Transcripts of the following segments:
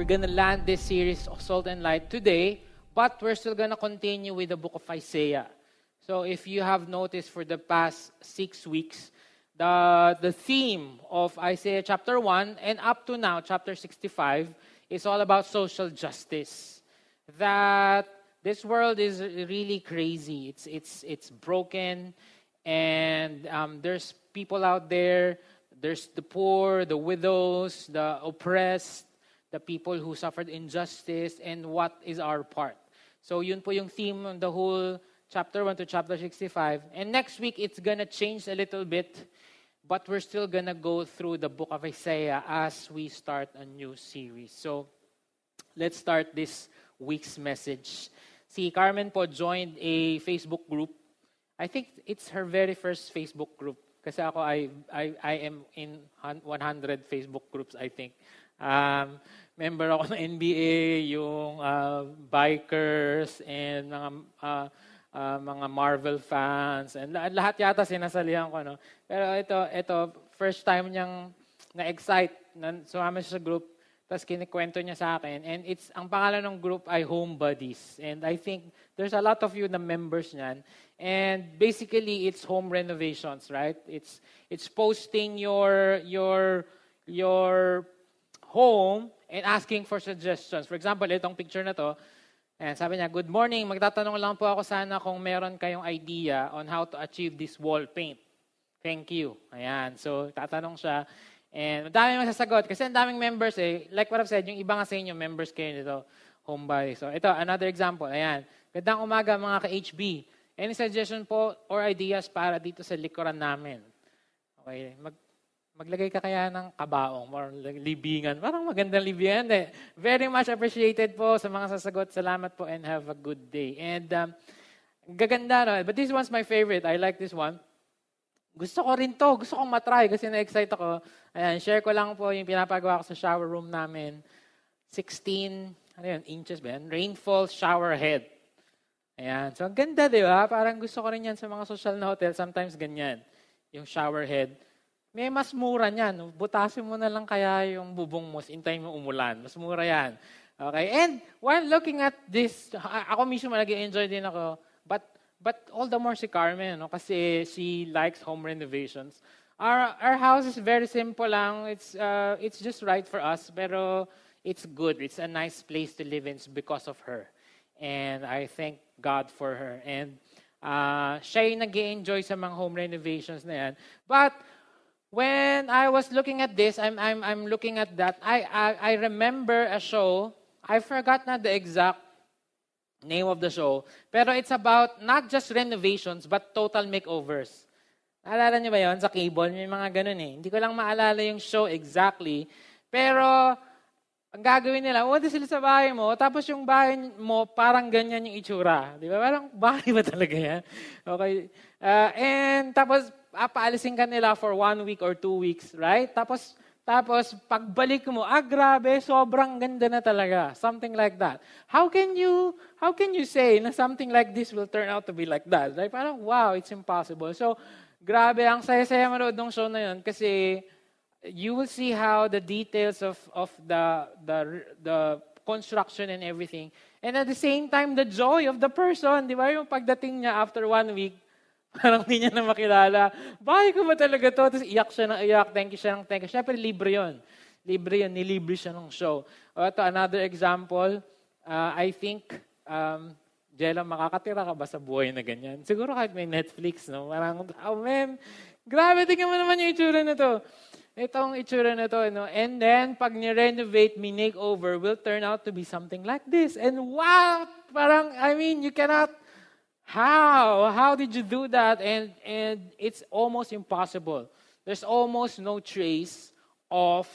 we're gonna land this series of Salt and Light today, but we're still gonna continue with the book of Isaiah. So if you have noticed for the past six weeks, the, the theme of Isaiah chapter 1 and up to now, chapter 65, is all about social justice. That this world is really crazy. It's, it's, it's broken, and um, there's people out there, there's the poor, the widows, the oppressed, the people who suffered injustice, and what is our part. So yun po yung theme of the whole chapter 1 to chapter 65. And next week, it's gonna change a little bit, but we're still gonna go through the book of Isaiah as we start a new series. So let's start this week's message. Si Carmen po joined a Facebook group. I think it's her very first Facebook group. Kasi ako, I, I, I am in 100 Facebook groups, I think. Um, member ako ng NBA, yung uh, bikers, and mga, uh, uh, mga Marvel fans, and lahat yata sinasalihan ko. No? Pero ito, ito, first time niyang na-excite, na, sumama siya sa group, tapos kinikwento niya sa akin. And it's, ang pangalan ng group ay Home Buddies. And I think there's a lot of you na members niyan. And basically, it's home renovations, right? It's, it's posting your, your, your home and asking for suggestions. For example, itong picture na to, and sabi niya, Good morning, magtatanong lang po ako sana kung meron kayong idea on how to achieve this wall paint. Thank you. Ayan. So, tatanong siya. And madami masasagot. Kasi ang daming members eh. Like what I've said, yung iba nga sa inyo, members kayo nito, homebody. So, ito, another example. Ayan. Gandang umaga mga ka-HB. Any suggestion po or ideas para dito sa likuran namin? Okay. Mag, Maglagay ka kaya ng kabaong or libingan. Parang magandang libingan. Eh. Very much appreciated po sa mga sasagot. Salamat po and have a good day. And um, gaganda, no? But this one's my favorite. I like this one. Gusto ko rin to. Gusto kong matry kasi na-excite ako. Ayan, share ko lang po yung pinapagawa ko sa shower room namin. 16, ano yun, inches ba yan? Rainfall shower head. Ayan. So, ang ganda, di ba? Parang gusto ko rin yan sa mga social na hotel. Sometimes ganyan. Yung shower head. May mas mura niyan. Butasin mo na lang kaya yung bubong mo, intay mo umulan. Mas mura yan. Okay? And while looking at this, ako mismo nag-enjoy din ako. But but all the more si Carmen, no? kasi she likes home renovations. Our our house is very simple lang. It's uh, it's just right for us, pero it's good. It's a nice place to live in because of her. And I thank God for her. And uh, siya yung nag enjoy sa mga home renovations na yan. But when I was looking at this, I'm, I'm, I'm looking at that, I, I, I remember a show, I forgot not the exact name of the show, pero it's about not just renovations, but total makeovers. Naalala niyo ba yon sa cable? May mga ganun eh. Hindi ko lang maalala yung show exactly. Pero, ang gagawin nila, uwada sila sa bahay mo, tapos yung bahay mo, parang ganyan yung itsura. Di ba? Parang bahay ba talaga yan? Okay. Uh, and tapos, papaalisin ka nila for one week or two weeks, right? Tapos, tapos pagbalik mo, ah grabe, sobrang ganda na talaga. Something like that. How can you how can you say na something like this will turn out to be like that? Like parang wow, it's impossible. So, grabe ang saya-saya manood ng show na 'yon kasi you will see how the details of of the the the construction and everything. And at the same time, the joy of the person, di ba? Yung pagdating niya after one week, Parang hindi niya na makilala. Bahay ko ba talaga to? Tapos iyak siya ng iyak, thank you siya ng thank you. Siyempre, libre yun. Libre yun, nilibre siya ng show. O ito, another example. Uh, I think, um, Jella, makakatira ka ba sa buhay na ganyan? Siguro kahit may Netflix, no? Parang, oh man, grabe, tingnan mo naman yung itsura na to. Itong itsura na to, no? And then, pag ni-renovate, make over, will turn out to be something like this. And wow! Parang, I mean, you cannot how? How did you do that? And, and it's almost impossible. There's almost no trace of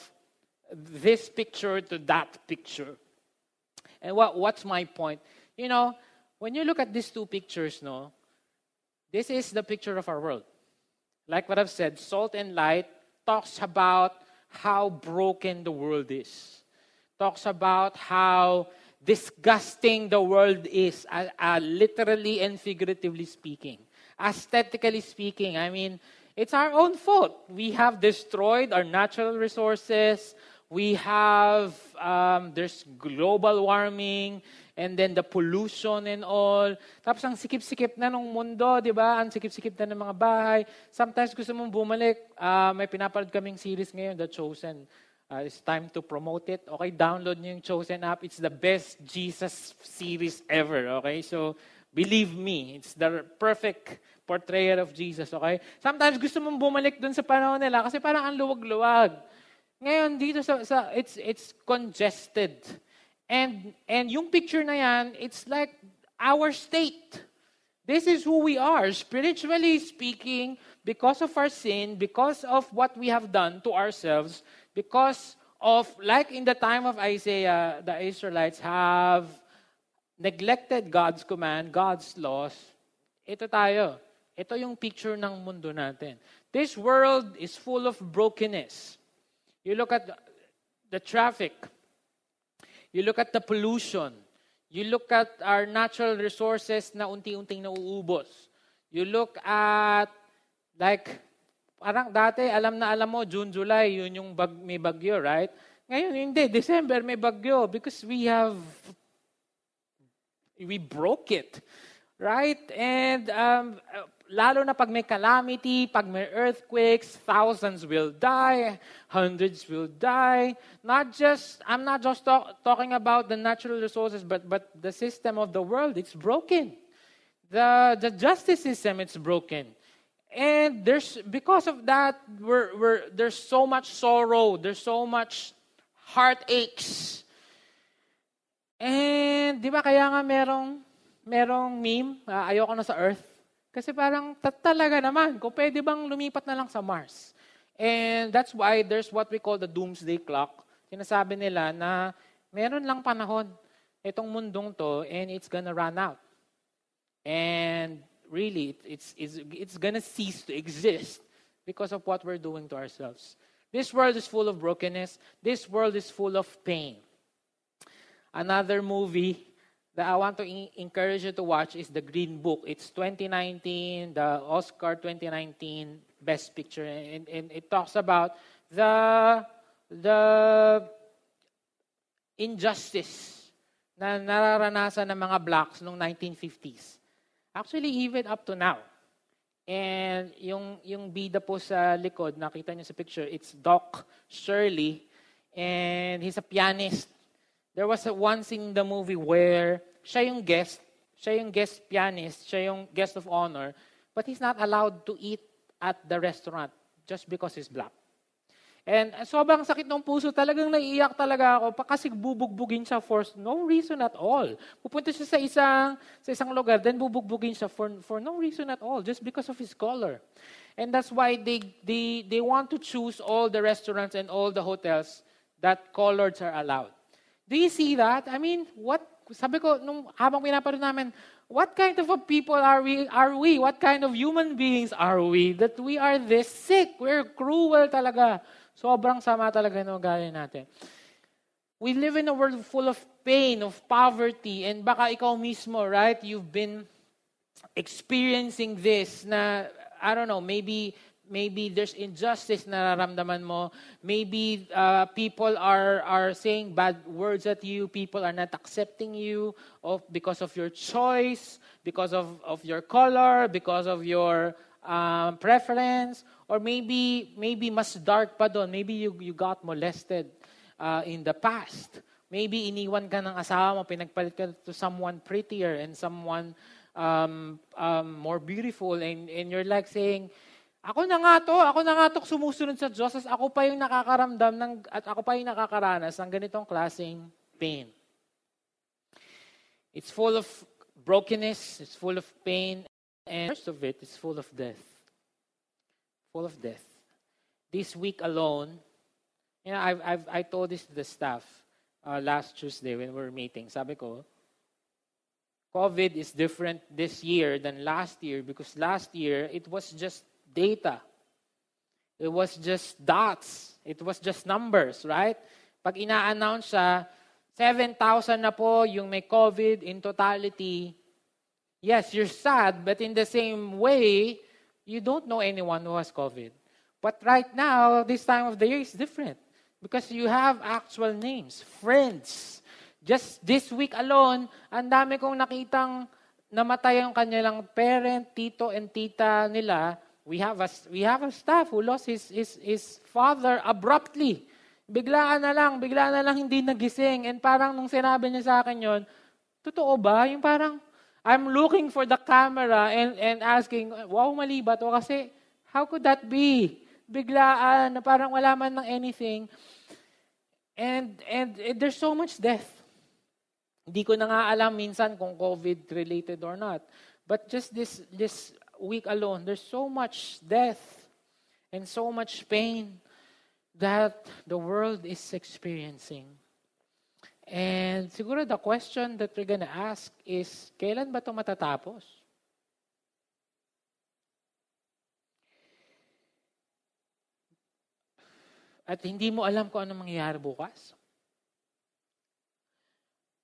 this picture to that picture. And what, what's my point? You know, when you look at these two pictures, no, this is the picture of our world. Like what I've said, salt and light talks about how broken the world is. Talks about how disgusting the world is, uh, uh, literally and figuratively speaking. Aesthetically speaking, I mean, it's our own fault. We have destroyed our natural resources. We have, um, there's global warming, and then the pollution and all. Tapos ang sikip-sikip na ng mundo, di ba? Ang sikip-sikip na ng mga bahay. Sometimes gusto mong bumalik. Uh, may pinapanood kaming series ngayon, The Chosen. Uh, it's time to promote it. Okay, download niyo yung Chosen app. It's the best Jesus series ever. Okay, so believe me, it's the perfect portrayal of Jesus. Okay? Sometimes gusto mong bumalik dun sa panahon nila kasi parang ang luwag-luwag. Ngayon, dito sa, sa it's, it's congested. And, and yung picture na yan, it's like our state. This is who we are, spiritually speaking, because of our sin, because of what we have done to ourselves, because of, like in the time of Isaiah, the Israelites have neglected God's command, God's laws. Ito tayo. Ito yung picture ng mundo natin. This world is full of brokenness. You look at the traffic. You look at the pollution. You look at our natural resources na unti-unting nauubos. You look at, like, parang dati, alam na alam mo, June, July, yun yung bag, may bagyo, right? Ngayon, hindi. December, may bagyo because we have, we broke it. Right? And um, lalo na pag may calamity, pag may earthquakes, thousands will die, hundreds will die. Not just, I'm not just talk, talking about the natural resources, but, but the system of the world, it's broken. The, the justice system, it's broken. And there's, because of that, we're, we're, there's so much sorrow, there's so much heartaches. And, di ba kaya nga merong, merong meme, uh, ayoko na sa earth, kasi parang talaga naman, kung pwede bang lumipat na lang sa Mars. And that's why there's what we call the doomsday clock. Sinasabi nila na meron lang panahon itong mundong to and it's gonna run out. And really, it's, it's, it's gonna cease to exist because of what we're doing to ourselves. This world is full of brokenness. This world is full of pain. Another movie that I want to encourage you to watch is The Green Book. It's 2019, the Oscar 2019 Best Picture, and, and it talks about the the injustice na nararanasan ng mga blacks noong 1950s. Actually, even up to now. And yung, yung bida po sa likod, nakita niyo sa picture, it's Doc Shirley. And he's a pianist there was a one scene in the movie where siya yung guest, siya yung guest pianist, siya yung guest of honor, but he's not allowed to eat at the restaurant just because he's black. And sobrang sakit ng puso, talagang naiiyak talaga ako kasi bubugbugin siya for no reason at all. Pupunta siya sa isang, sa isang lugar, then bubugbugin siya for, for no reason at all, just because of his color. And that's why they, they, they want to choose all the restaurants and all the hotels that coloreds are allowed. Do you see that? I mean, what, sabi ko, nung habang pinapanood namin, what kind of a people are we, are we? What kind of human beings are we that we are this sick? We're cruel talaga. Sobrang sama talaga ng ugali natin. We live in a world full of pain, of poverty, and baka ikaw mismo, right? You've been experiencing this na, I don't know, maybe maybe there's injustice na nararamdaman mo. Maybe uh, people are, are saying bad words at you. People are not accepting you of, because of your choice, because of, of your color, because of your um, preference. Or maybe, maybe mas dark pa doon. Maybe you, you got molested uh, in the past. Maybe iniwan ka ng asawa mo, pinagpalit ka to someone prettier and someone um, um, more beautiful. And, and you're like saying, Ako na nga to, ako na nga to sumusunod sa Diyos, at ako pa yung nakakaramdam ng, at ako pa yung nakakaranas ng ganitong klaseng pain. It's full of brokenness, it's full of pain, and most of it is full of death. Full of death. This week alone, you know, I've, I've, I told this to the staff uh, last Tuesday when we were meeting. Sabi ko, COVID is different this year than last year because last year it was just data. It was just dots. It was just numbers, right? Pag ina-announce siya, 7,000 na po yung may COVID in totality. Yes, you're sad, but in the same way, you don't know anyone who has COVID. But right now, this time of the year is different. Because you have actual names, friends. Just this week alone, ang dami kong nakitang namatay ang kanilang parent, tito, and tita nila. We have a, we have a staff who lost his, his, his father abruptly. Biglaan na lang, biglaan na lang hindi nagising. And parang nung sinabi niya sa akin yon, totoo ba? Yung parang, I'm looking for the camera and, and asking, wow, mali ba to? Kasi, how could that be? Biglaan, na parang wala man ng anything. And, and, and there's so much death. Hindi ko na nga alam minsan kung COVID-related or not. But just this, this week alone, there's so much death and so much pain that the world is experiencing. And siguro the question that we're gonna ask is, kailan ba ito matatapos? At hindi mo alam kung ano mangyayari bukas?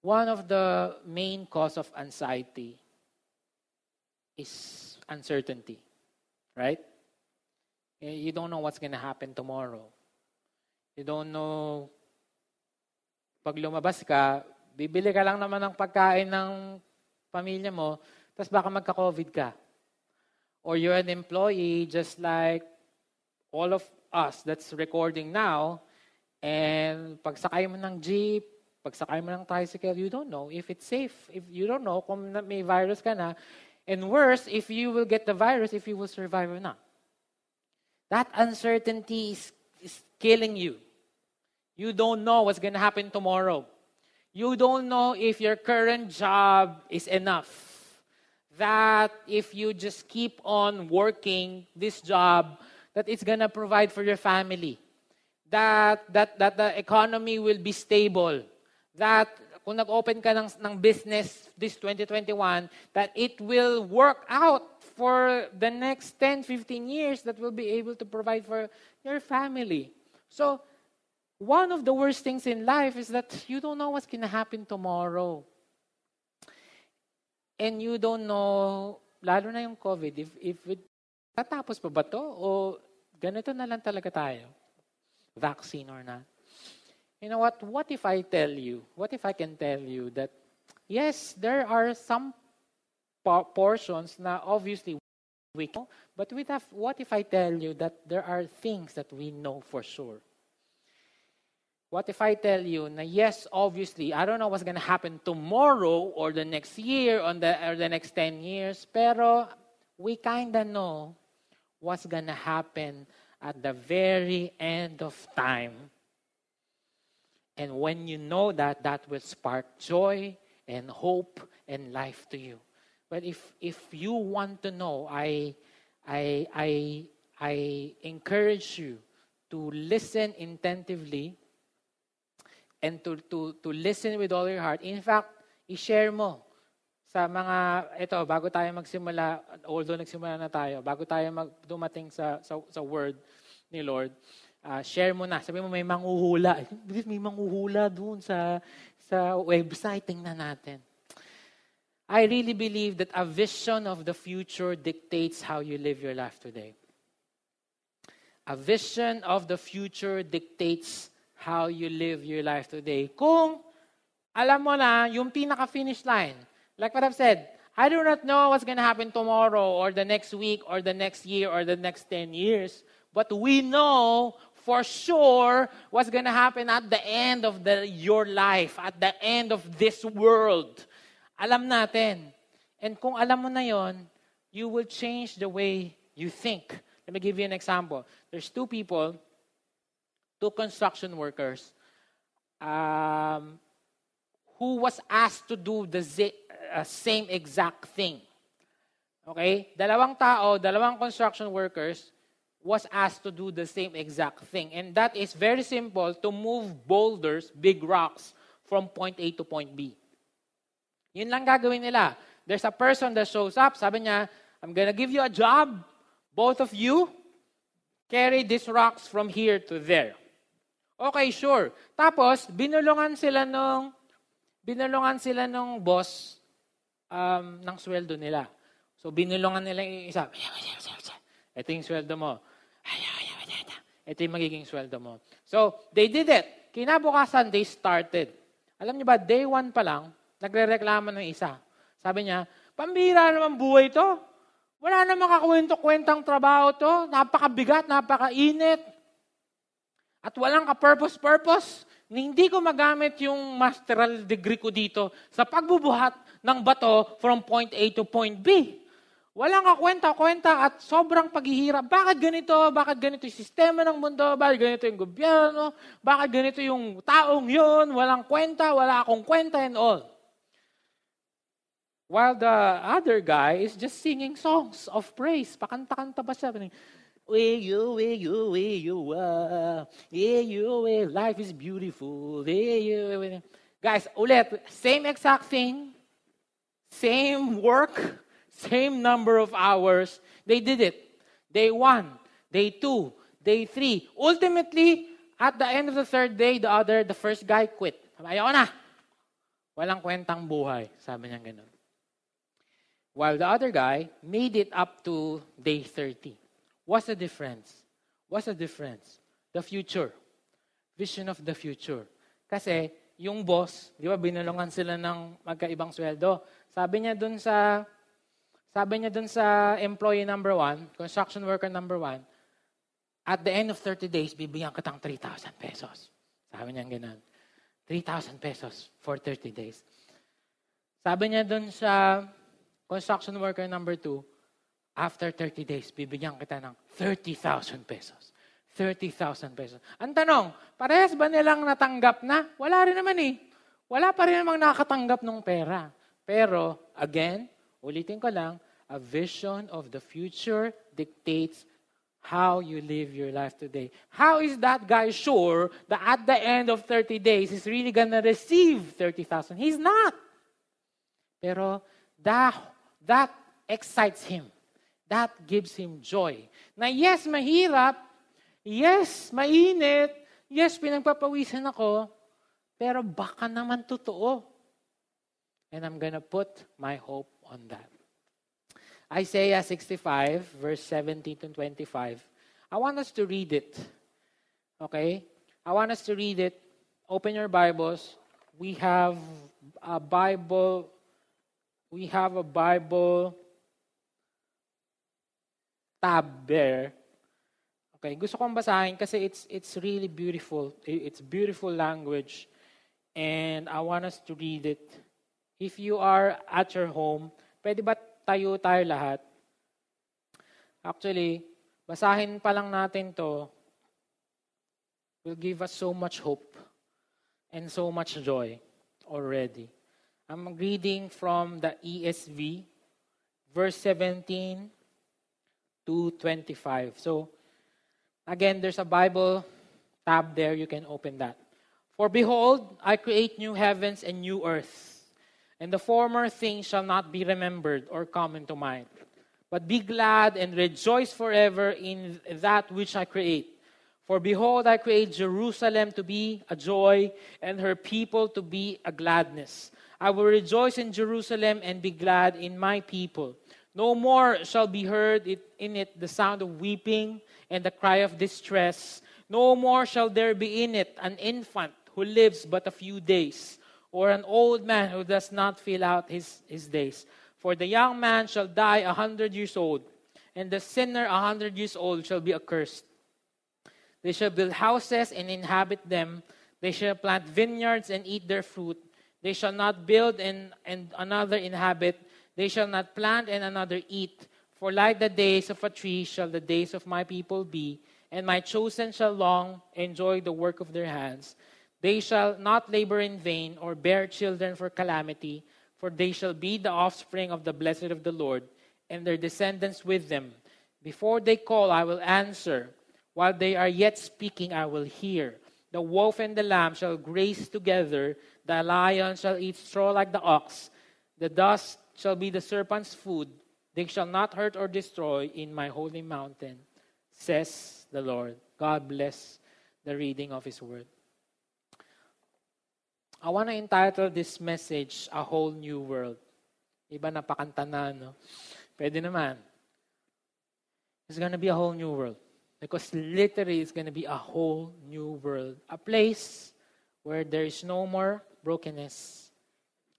One of the main cause of anxiety is uncertainty, right? Eh, you don't know what's going to happen tomorrow. You don't know, pag lumabas ka, bibili ka lang naman ng pagkain ng pamilya mo, tapos baka magka-COVID ka. Or you're an employee just like all of us that's recording now, and pagsakay mo ng jeep, Pagsakay mo ng tricycle, you don't know if it's safe. If you don't know kung may virus ka na. And worse, if you will get the virus, if you will survive or not. That uncertainty is, is killing you. You don't know what's going to happen tomorrow. You don't know if your current job is enough. That if you just keep on working this job, that it's going to provide for your family. That, that, that the economy will be stable that kung nag-open ka ng, ng business this 2021, that it will work out for the next 10, 15 years that will be able to provide for your family. So, one of the worst things in life is that you don't know what's going to happen tomorrow. And you don't know, lalo na yung COVID, if, if it, tatapos pa ba to? O ganito na lang talaga tayo? Vaccine or not? you know what? What if I tell you, what if I can tell you that, yes, there are some portions now, obviously, we know, but with have, what if I tell you that there are things that we know for sure? What if I tell you, na yes, obviously, I don't know what's going to happen tomorrow or the next year or the, or the next 10 years, pero we kind of know what's going to happen at the very end of time and when you know that, that will spark joy and hope and life to you. But if, if you want to know, I, I, I, I encourage you to listen intentively and to, to, to listen with all your heart. In fact, i-share mo sa mga, ito, bago tayo magsimula, although nagsimula na tayo, bago tayo mag, dumating sa, sa, sa word ni Lord, uh, share mo na. Sabi mo may manghuhula. May manghuhula doon sa, sa website. Tingnan natin. I really believe that a vision of the future dictates how you live your life today. A vision of the future dictates how you live your life today. Kung alam mo na yung pinaka-finish line, like what I've said, I do not know what's going to happen tomorrow or the next week or the next year or the next 10 years, but we know for sure what's going to happen at the end of the, your life, at the end of this world. Alam natin. And kung alam mo na yon, you will change the way you think. Let me give you an example. There's two people, two construction workers, um, who was asked to do the uh, same exact thing. Okay? Dalawang tao, dalawang construction workers, was asked to do the same exact thing. And that is very simple to move boulders, big rocks, from point A to point B. Yun lang gagawin nila. There's a person that shows up, sabi niya, I'm gonna give you a job. Both of you, carry these rocks from here to there. Okay, sure. Tapos, binulungan sila nung, binulungan sila nung boss um, ng sweldo nila. So, binulungan nila yung isa. Ito yung sweldo mo. Ito yung magiging sweldo mo. So, they did it. Kinabukasan, they started. Alam niyo ba, day one pa lang, nagre-reklamo ng isa. Sabi niya, pambira naman buhay to. Wala naman kakwento-kwentang trabaho to. Napakabigat, napakainit. At walang ka-purpose-purpose. Hindi ko magamit yung masteral degree ko dito sa pagbubuhat ng bato from point A to point B. Walang kakwenta-kwenta at sobrang paghihirap. Bakit ganito? Bakit ganito yung sistema ng mundo? Bakit ganito yung gobyerno? Bakit ganito yung taong yun? Walang kwenta, wala akong kwenta and all. While the other guy is just singing songs of praise. Pakanta-kanta ba siya? Where you, where you, where you are. Where you, where life is beautiful. Where you, where... Guys, ulit, same exact thing. Same work same number of hours, they did it. Day one, day two, day three. Ultimately, at the end of the third day, the other, the first guy quit. Ayaw na. Walang kwentang buhay. Sabi niya ganun. While the other guy made it up to day 30. What's the difference? What's the difference? The future. Vision of the future. Kasi yung boss, di ba, binulungan sila ng magkaibang sweldo. Sabi niya dun sa sabi niya dun sa employee number one, construction worker number one, at the end of 30 days, bibigyan kitang 3,000 pesos. Sabi niya ganun. 3,000 pesos for 30 days. Sabi niya dun sa construction worker number two, after 30 days, bibigyan kita ng 30,000 pesos. 30,000 pesos. Ang tanong, parehas ba nilang natanggap na? Wala rin naman eh. Wala pa rin namang nakatanggap ng pera. Pero, again, Ulitin ko lang, a vision of the future dictates how you live your life today. How is that guy sure that at the end of 30 days, he's really gonna receive 30,000? He's not. Pero that, that excites him. That gives him joy. Na yes, mahirap. Yes, mainit. Yes, pinagpapawisan ako. Pero baka naman totoo. And I'm gonna put my hope on that. Isaiah 65, verse 17 to 25. I want us to read it. Okay? I want us to read it. Open your Bibles. We have a Bible. We have a Bible tab there. Okay, gusto kong basahin kasi it's it's really beautiful. It's beautiful language and I want us to read it if you are at your home, pwede ba tayo tayo lahat? Actually, basahin pa lang natin to will give us so much hope and so much joy already. I'm reading from the ESV, verse 17 to 25. So, again, there's a Bible tab there. You can open that. For behold, I create new heavens and new earth and the former things shall not be remembered or come into mind. But be glad and rejoice forever in that which I create. For behold, I create Jerusalem to be a joy, and her people to be a gladness. I will rejoice in Jerusalem and be glad in my people. No more shall be heard in it the sound of weeping and the cry of distress. No more shall there be in it an infant who lives but a few days or an old man who does not fill out his, his days. For the young man shall die a hundred years old, and the sinner a hundred years old shall be accursed. They shall build houses and inhabit them. They shall plant vineyards and eat their fruit. They shall not build and, and another inhabit. They shall not plant and another eat. For like the days of a tree shall the days of my people be, and my chosen shall long enjoy the work of their hands. They shall not labor in vain or bear children for calamity, for they shall be the offspring of the blessed of the Lord, and their descendants with them. Before they call, I will answer. While they are yet speaking, I will hear. The wolf and the lamb shall graze together. The lion shall eat straw like the ox. The dust shall be the serpent's food. They shall not hurt or destroy in my holy mountain, says the Lord. God bless the reading of his word. I want to entitle this message, A Whole New World. Iba na pakanta na, no? Pwede naman. It's gonna be a whole new world. Because literally, it's going to be a whole new world. A place where there is no more brokenness,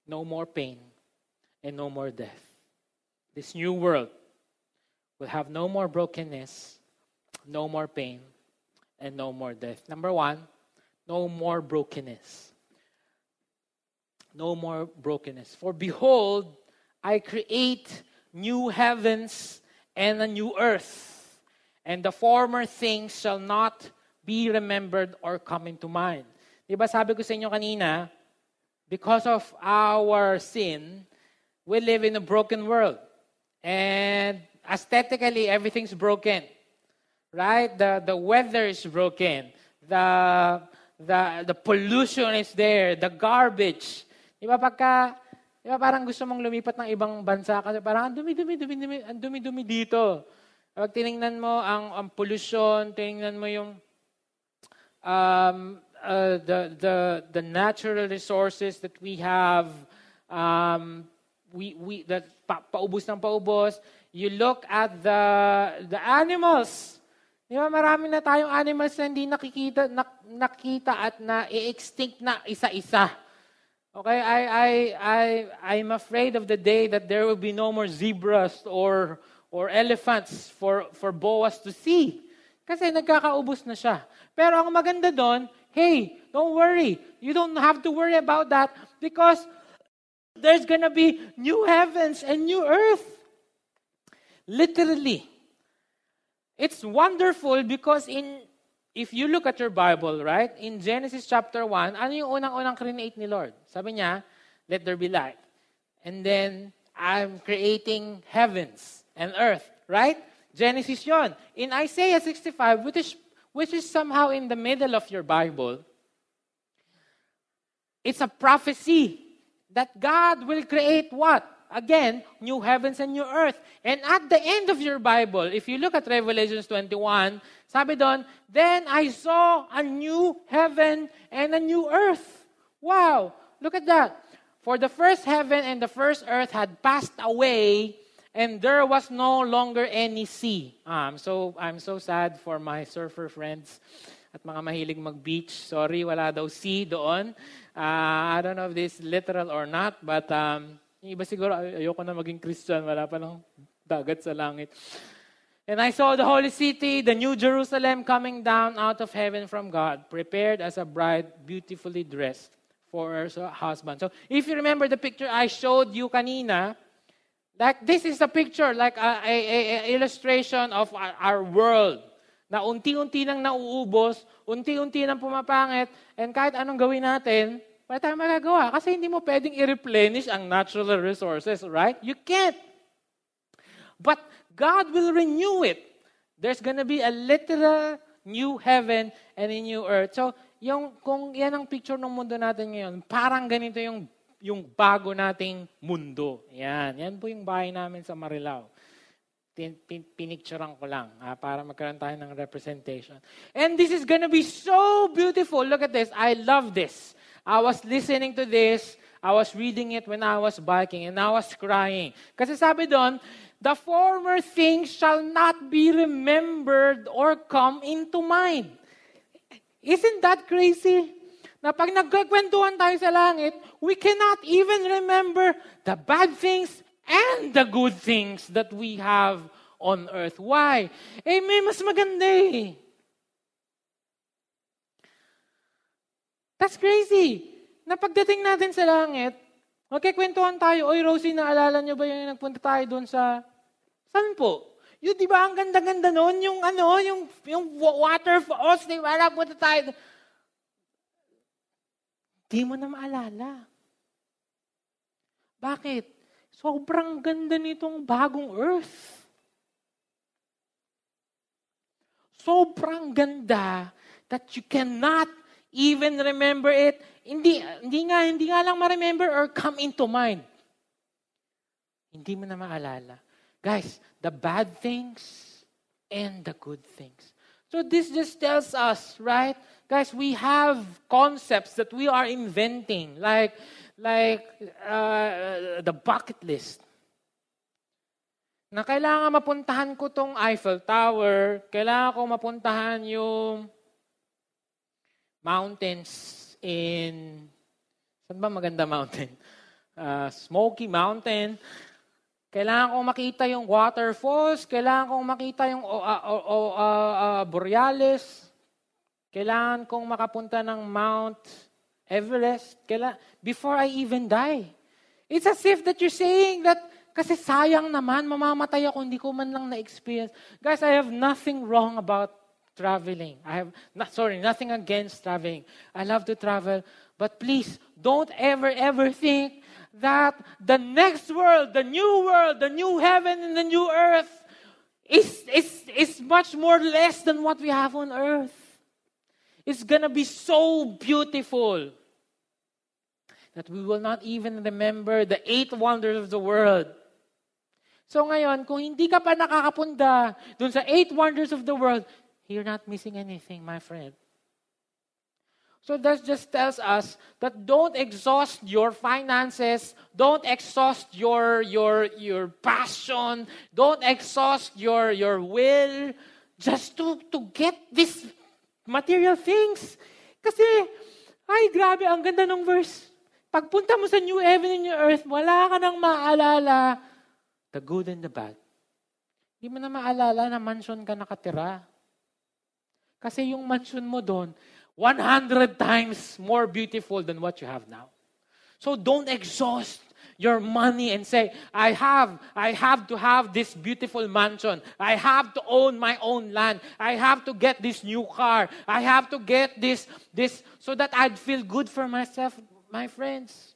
no more pain, and no more death. This new world will have no more brokenness, no more pain, and no more death. Number one, no more brokenness. No more brokenness. For behold, I create new heavens and a new earth, and the former things shall not be remembered or come into mind. Di ba sabi ko sa inyo kanina, because of our sin, we live in a broken world. And aesthetically, everything's broken. Right? The, the weather is broken. The, the, the pollution is there. The garbage. Di pagka, di parang gusto mong lumipat ng ibang bansa kasi parang ang dumi-dumi, dumi-dumi, ang dumi-dumi dito. Pag tiningnan mo ang, ang pollution, tiningnan mo yung um, uh, the, the, the natural resources that we have, um, we, we, that pa, paubos ng paubos, you look at the, the animals. Di ba, marami na tayong animals na hindi nakikita, nak, nakita at na-extinct na isa-isa. Okay, I, I, I, I'm afraid of the day that there will be no more zebras or, or elephants for, for boas to see. Kasi nagkakaubos na siya. Pero ang maganda doon, hey, don't worry. You don't have to worry about that because there's gonna be new heavens and new earth. Literally. It's wonderful because in if you look at your Bible, right? In Genesis chapter 1, ano yung unang-unang create ni Lord? Sabi niya, let there be light. And then, I'm creating heavens and earth, right? Genesis yon. In Isaiah 65, which is, which is somehow in the middle of your Bible, it's a prophecy that God will create what? Again, new heavens and new earth. And at the end of your Bible, if you look at Revelation 21, sabi doon, Then I saw a new heaven and a new earth. Wow! Look at that. For the first heaven and the first earth had passed away, and there was no longer any sea. Ah, I'm so I'm so sad for my surfer friends at mga mahilig mag-beach. Sorry, wala daw sea doon. Uh, I don't know if this is literal or not, but um, yung iba siguro, ayoko na maging Christian, wala pa lang dagat sa langit. And I saw the holy city, the new Jerusalem, coming down out of heaven from God, prepared as a bride, beautiful,ly dressed for her husband. So, if you remember the picture I showed you kanina, like this is a picture, like a, a, a illustration of our, our world na unti-unti nang nauubos, unti-unti nang pumapangit, and kahit anong gawin natin, wala tayong magagawa. Kasi hindi mo pwedeng i-replenish ang natural resources, right? You can't. But God will renew it. There's gonna be a literal new heaven and a new earth. So, yung, kung yan ang picture ng mundo natin ngayon, parang ganito yung, yung bago nating mundo. Yan. Yan po yung bahay namin sa Marilao pin, pin, pinicturean ko lang ha, para magkaroon tayo ng representation. And this is gonna be so beautiful. Look at this. I love this. I was listening to this. I was reading it when I was biking and I was crying. Kasi sabi doon, the former things shall not be remembered or come into mind. Isn't that crazy? Na pag nagkakwentuhan tayo sa langit, we cannot even remember the bad things and the good things that we have on earth. Why? Eh, may mas maganda eh. That's crazy. Na pagdating natin sa langit, magkikwentuhan tayo, Oy, Rosie, naalala niyo ba yung nagpunta tayo doon sa... Saan po? Yung, di ba, ang ganda-ganda noon, yung ano, yung, yung waterfalls, di ba, napunta tayo. Di mo na maalala. Bakit? Sobrang ganda nitong bagong earth. Sobrang ganda that you cannot even remember it. Hindi, hindi nga, hindi nga lang ma-remember or come into mind. Hindi mo na maalala. Guys, the bad things and the good things. So this just tells us, right? Guys, we have concepts that we are inventing. Like, like uh, the bucket list. na kailangan mapuntahan ko tong Eiffel Tower, kailangan ko mapuntahan yung mountains in, saan ba maganda mountain? Uh, Smoky Mountain. Kailangan kong makita yung waterfalls, kailangan kong makita yung uh, uh, uh, uh, Borealis, kailangan kong makapunta ng Mount Everest, kailangan, before I even die. It's as if that you're saying that kasi sayang naman, mamamatay ako, hindi ko man lang na-experience. Guys, I have nothing wrong about traveling. I have, not, sorry, nothing against traveling. I love to travel. But please, don't ever, ever think that the next world, the new world, the new heaven and the new earth is, is, is much more less than what we have on earth. It's gonna be so beautiful that we will not even remember the eight wonders of the world. So ngayon, kung hindi ka pa nakakapunta dun sa eight wonders of the world, you're not missing anything, my friend. So that just tells us that don't exhaust your finances, don't exhaust your your your passion, don't exhaust your your will just to to get these material things. Kasi ay grabe ang ganda ng verse. Pagpunta mo sa new heaven and new earth, wala ka nang maalala The good and the bad. Hindi mo na maalala na mansion ka nakatira. Kasi yung mansion mo doon, 100 times more beautiful than what you have now. So don't exhaust your money and say, I have, I have to have this beautiful mansion. I have to own my own land. I have to get this new car. I have to get this, this, so that I'd feel good for myself, my friends.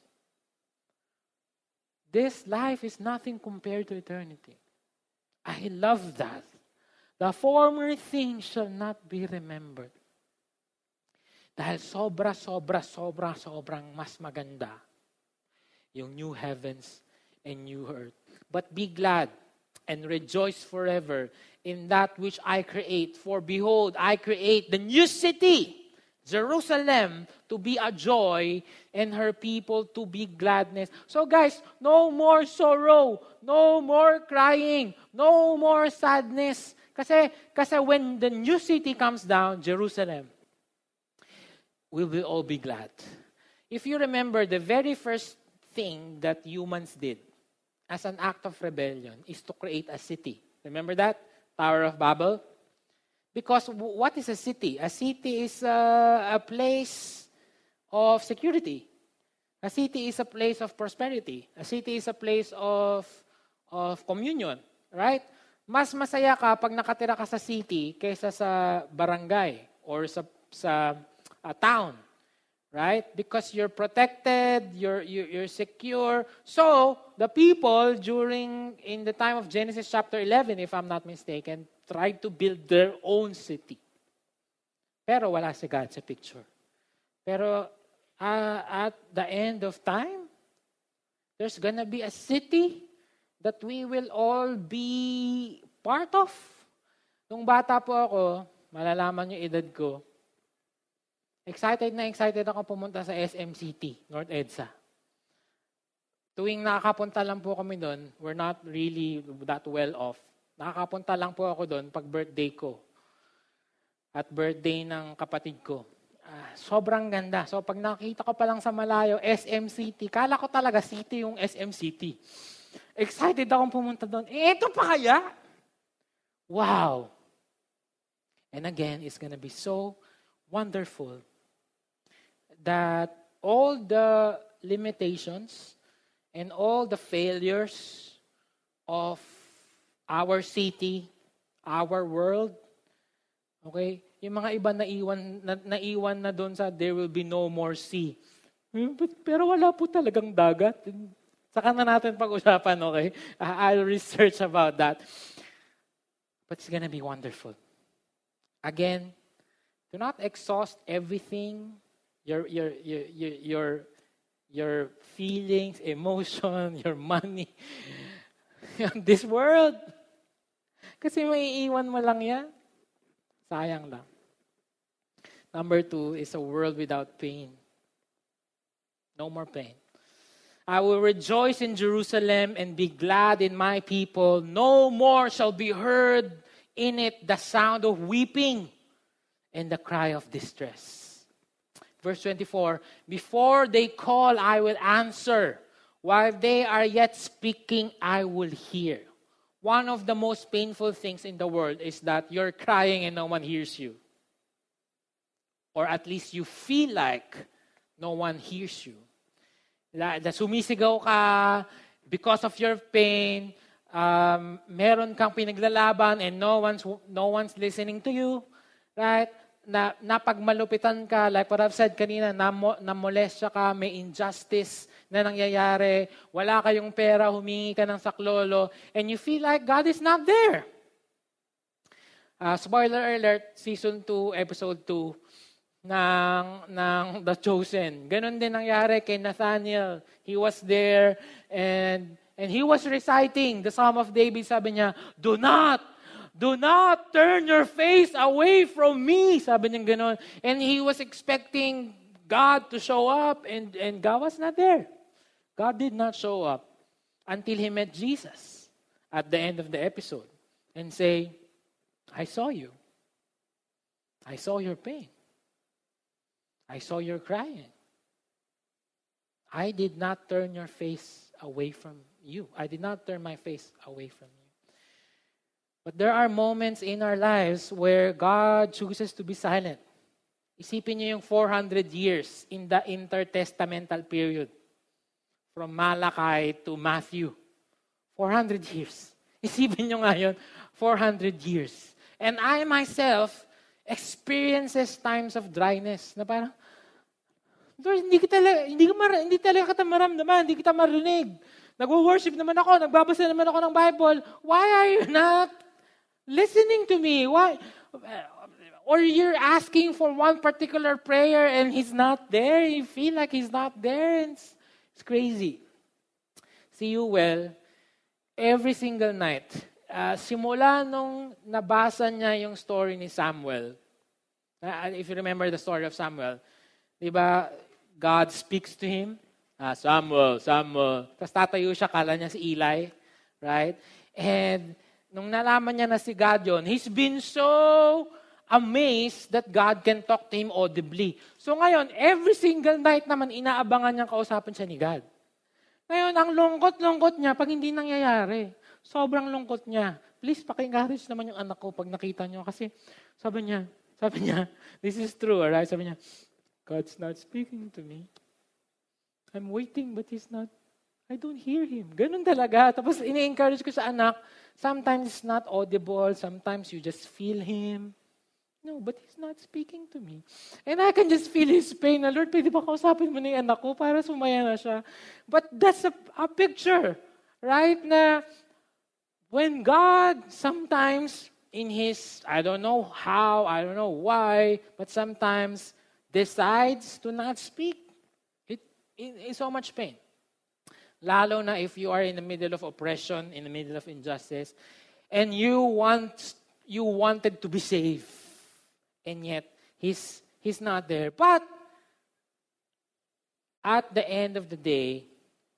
This life is nothing compared to eternity. I love that. The former things shall not be remembered. Dahil sobra, sobra, sobra, sobrang mas maganda yung new heavens and new earth. But be glad and rejoice forever in that which I create. For behold, I create the new city Jerusalem to be a joy and her people to be gladness. So guys, no more sorrow, no more crying, no more sadness. Kasi, kasi when the new city comes down, Jerusalem, we will all be glad. If you remember, the very first thing that humans did as an act of rebellion is to create a city. Remember that? Tower of Babel? Because what is a city? A city is a, a place of security. A city is a place of prosperity. A city is a place of, of communion. Right? Mas masaya ka pag nakatira ka sa city kaysa sa barangay or sa, sa uh, town. Right? Because you're protected, you're, you're secure. So, the people during, in the time of Genesis chapter 11, if I'm not mistaken, tried to build their own city. Pero wala si God sa picture. Pero uh, at the end of time, there's gonna be a city that we will all be part of. Nung bata po ako, malalaman yung edad ko, excited na excited ako pumunta sa SMCT, North EDSA. Tuwing nakakapunta lang po kami doon, we're not really that well off. Nakakapunta lang po ako doon pag birthday ko. At birthday ng kapatid ko. Uh, sobrang ganda. So pag nakita ko pa lang sa malayo, SM City, kala ko talaga city yung SM City. Excited akong pumunta doon. Eh, ito pa kaya? Wow! And again, it's gonna be so wonderful that all the limitations and all the failures of our city, our world. Okay? Yung mga iba naiwan na, naiwan na doon sa there will be no more sea. Hmm, pero wala po talagang dagat. Saka na natin pag-usapan, okay? I'll research about that. But it's gonna be wonderful. Again, do not exhaust everything, your, your, your, your, your, feelings, emotion, your money, this world. Kasi may iwan mo lang yan. Sayang lang. Number two is a world without pain. No more pain. I will rejoice in Jerusalem and be glad in my people. No more shall be heard in it the sound of weeping and the cry of distress. Verse 24 Before they call, I will answer. While they are yet speaking, I will hear. One of the most painful things in the world is that you're crying and no one hears you. Or at least you feel like no one hears you. Na sumisigaw ka because of your pain, um, meron kang pinaglalaban and no one's, no one's listening to you, right? Na, napagmalupitan ka, like what I've said kanina, namo, namolestya ka, may injustice na nangyayari, wala kayong pera, humingi ka ng saklolo, and you feel like God is not there. Uh, spoiler alert, season 2, episode 2, ng, ng The Chosen. Ganon din nangyari kay Nathaniel. He was there and And he was reciting the Psalm of David. Sabi niya, Do not, do not turn your face away from me. Sabi niya gano'n. And he was expecting God to show up and, and God was not there. God did not show up until he met Jesus at the end of the episode and say, I saw you. I saw your pain. I saw your crying. I did not turn your face away from you. I did not turn my face away from you. But there are moments in our lives where God chooses to be silent. Isipin niyo yung 400 years in the intertestamental period. From Malachi to Matthew. 400 years. Isipin niyo nga yun, 400 years. And I myself experiences times of dryness na parang, Lord, hindi kita hindi, ka mar, hindi talaga kita maramdaman, hindi kita marinig. Nagwo-worship naman ako, nagbabasa naman ako ng Bible. Why are you not listening to me? Why? Or you're asking for one particular prayer and He's not there. You feel like He's not there. It's, it's crazy. See you well every single night. Uh, simula nung nabasa niya yung story ni Samuel. Uh, if you remember the story of Samuel, di ba, God speaks to him Ah, Samuel, Samuel. Tapos tatayo siya, kala niya si Eli. Right? And nung nalaman niya na si God yun, he's been so amazed that God can talk to him audibly. So ngayon, every single night naman, inaabangan niyang kausapan siya ni God. Ngayon, ang lungkot-lungkot niya pag hindi nangyayari. Sobrang lungkot niya. Please, paki-encourage naman yung anak ko pag nakita niyo. Kasi sabi niya, sabi niya, this is true, right? Sabi niya, God's not speaking to me. I'm waiting, but he's not, I don't hear him. Ganun talaga. Tapos ini-encourage ko sa anak, sometimes it's not audible, sometimes you just feel him. No, but he's not speaking to me. And I can just feel his pain. Na, Lord, pwede ba kausapin mo na yung anak ko para sumaya na siya? But that's a, a picture, right? Na when God sometimes in his, I don't know how, I don't know why, but sometimes decides to not speak in, in so much pain. Lalo na if you are in the middle of oppression, in the middle of injustice, and you want you wanted to be safe, and yet he's he's not there. But at the end of the day,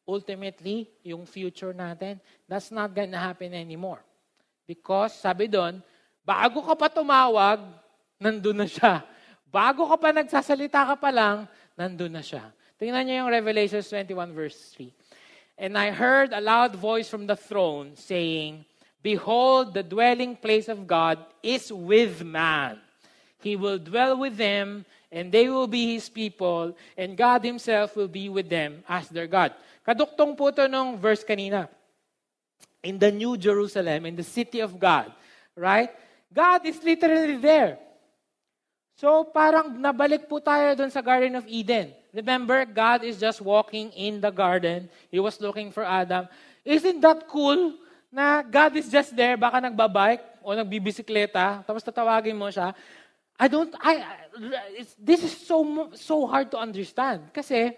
ultimately, yung future natin, that's not gonna happen anymore. Because, sabi doon, bago ka pa tumawag, nandun na siya. Bago ka pa nagsasalita ka pa lang, nandun na siya. Tingnan niyo yung Revelation 21 verse 3. And I heard a loud voice from the throne saying, Behold, the dwelling place of God is with man. He will dwell with them, and they will be His people, and God Himself will be with them as their God. Kaduktong po ito nung verse kanina. In the New Jerusalem, in the city of God. Right? God is literally there. So parang nabalik po tayo doon sa Garden of Eden. Remember, God is just walking in the garden. He was looking for Adam. Isn't that cool na God is just there, baka nagbabike o nagbibisikleta, tapos tatawagin mo siya. I don't, I, this is so, so hard to understand. Kasi,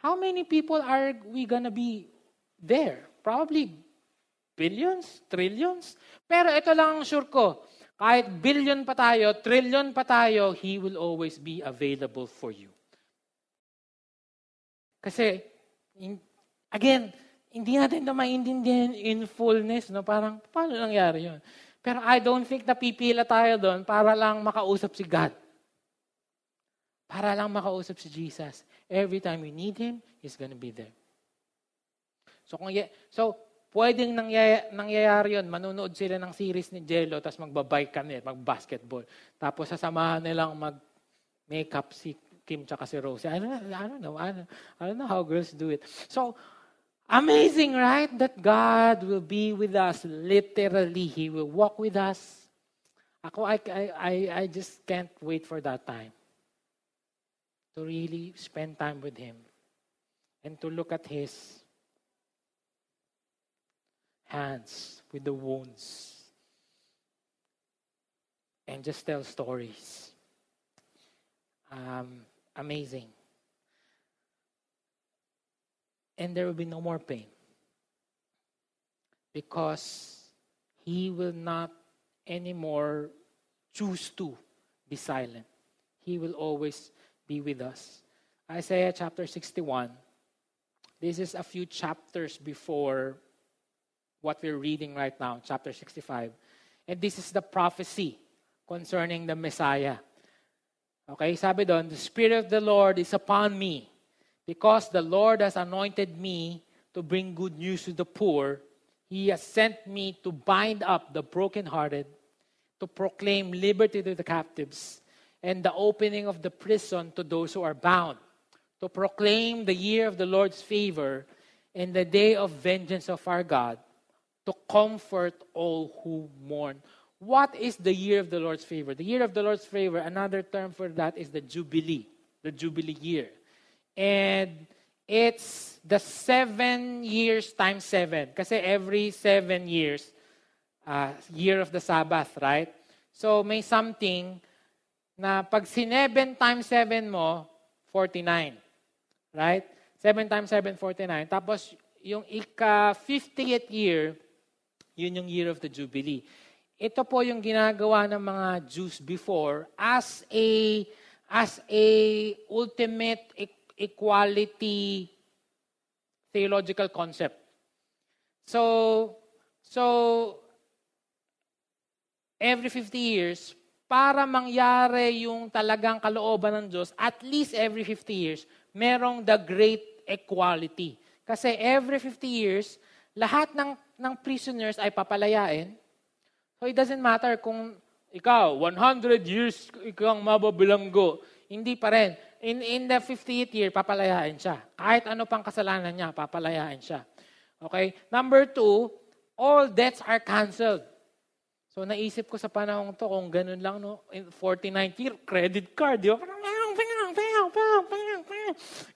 how many people are we gonna be there? Probably billions, trillions. Pero ito lang ang sure ko. Kahit billion pa tayo, trillion pa tayo, He will always be available for you. Kasi Again, hindi natin na maintindihan in fullness. No? Parang, paano nangyari yun? Pero I don't think na pipila tayo doon para lang makausap si God. Para lang makausap si Jesus. Every time we need Him, He's gonna be there. So, kung, so pwedeng nangyay, nangyayari yun, manunood sila ng series ni Jello, tapos magbabike kami, mag-basketball. Tapos sasamahan nilang mag-makeup si Kim tsaka si Rosie. I don't, I don't know. I don't, I don't know how girls do it. So, Amazing, right? That God will be with us literally. He will walk with us. Ako, I, I, I just can't wait for that time to really spend time with Him and to look at His hands with the wounds and just tell stories. Um, amazing and there will be no more pain. Because he will not anymore choose to be silent. He will always be with us. Isaiah chapter 61. This is a few chapters before what we're reading right now, chapter 65. And this is the prophecy concerning the Messiah. Okay, sabi doon, the Spirit of the Lord is upon me because the Lord has anointed me to bring good news to the poor, He has sent me to bind up the brokenhearted, to proclaim liberty to the captives, and the opening of the prison to those who are bound, to proclaim the year of the Lord's favor and the day of vengeance of our God, to comfort all who mourn. What is the year of the Lord's favor? The year of the Lord's favor, another term for that is the Jubilee, the Jubilee year. And it's the seven years times seven. Kasi every seven years, uh, year of the Sabbath, right? So may something na pag sineben times seven mo, 49. Right? 7 times 7, 49. Tapos yung ika-50th year, yun yung year of the Jubilee. Ito po yung ginagawa ng mga Jews before as a as a ultimate equality theological concept. So, so every 50 years, para mangyari yung talagang kalooban ng Diyos, at least every 50 years, merong the great equality. Kasi every 50 years, lahat ng, ng prisoners ay papalayain. So it doesn't matter kung ikaw, 100 years ikaw ang mababilanggo. Hindi pa rin in, in the 50th year, papalayain siya. Kahit ano pang kasalanan niya, papalayain siya. Okay? Number two, all debts are canceled. So naisip ko sa panahon to, kung ganun lang, no, in 49th year, credit card, di ba? Parang.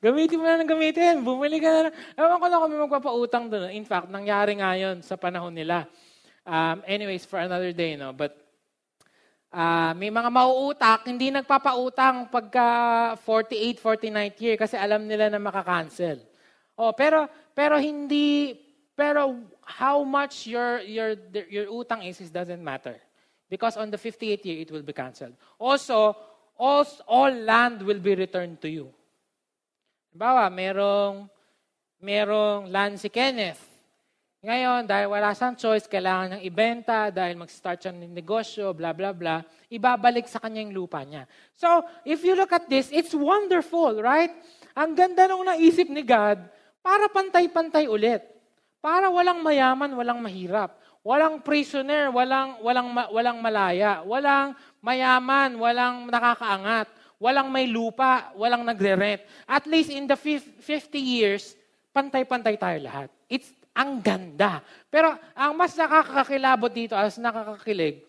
Gamitin mo na ng gamitin. Bumili ka na. Ewan ko na may magpapautang doon. In fact, nangyari nga yun sa panahon nila. Um, anyways, for another day, no? But Uh, may mga mauutak, hindi nagpapautang pagka 48, 49th year kasi alam nila na makakancel. Oh, pero pero hindi pero how much your your your utang is, is doesn't matter. Because on the 58th year it will be canceled. Also, all, all land will be returned to you. Bawa, merong merong land si Kenneth. Ngayon, dahil wala siyang choice, kailangan niyang ibenta, dahil mag-start siya ng negosyo, bla bla bla, ibabalik sa kanya yung lupa niya. So, if you look at this, it's wonderful, right? Ang ganda nung naisip ni God, para pantay-pantay ulit. Para walang mayaman, walang mahirap. Walang prisoner, walang, walang, walang malaya. Walang mayaman, walang nakakaangat. Walang may lupa, walang nagre-rent. At least in the 50 years, pantay-pantay tayo lahat. It's ang ganda. Pero ang mas nakakakilabot dito, as nakakakilig,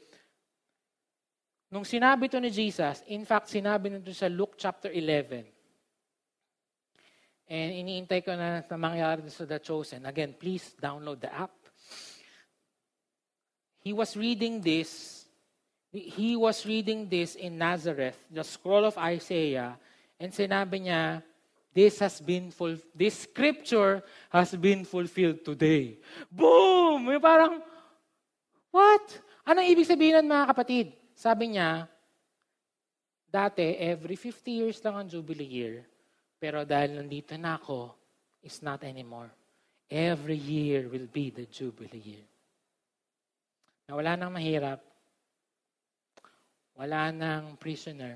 nung sinabi to ni Jesus, in fact, sinabi nito sa Luke chapter 11. And iniintay ko na na mangyari sa The Chosen. Again, please download the app. He was reading this. He was reading this in Nazareth, the scroll of Isaiah, and sinabi niya, This has been full, this scripture has been fulfilled today. Boom! May parang, what? Anong ibig sabihin nun mga kapatid? Sabi niya, dati, every 50 years lang ang Jubilee year. Pero dahil nandito na ako, it's not anymore. every year will be the Jubilee year. Na wala nang mahirap, wala nang prisoner,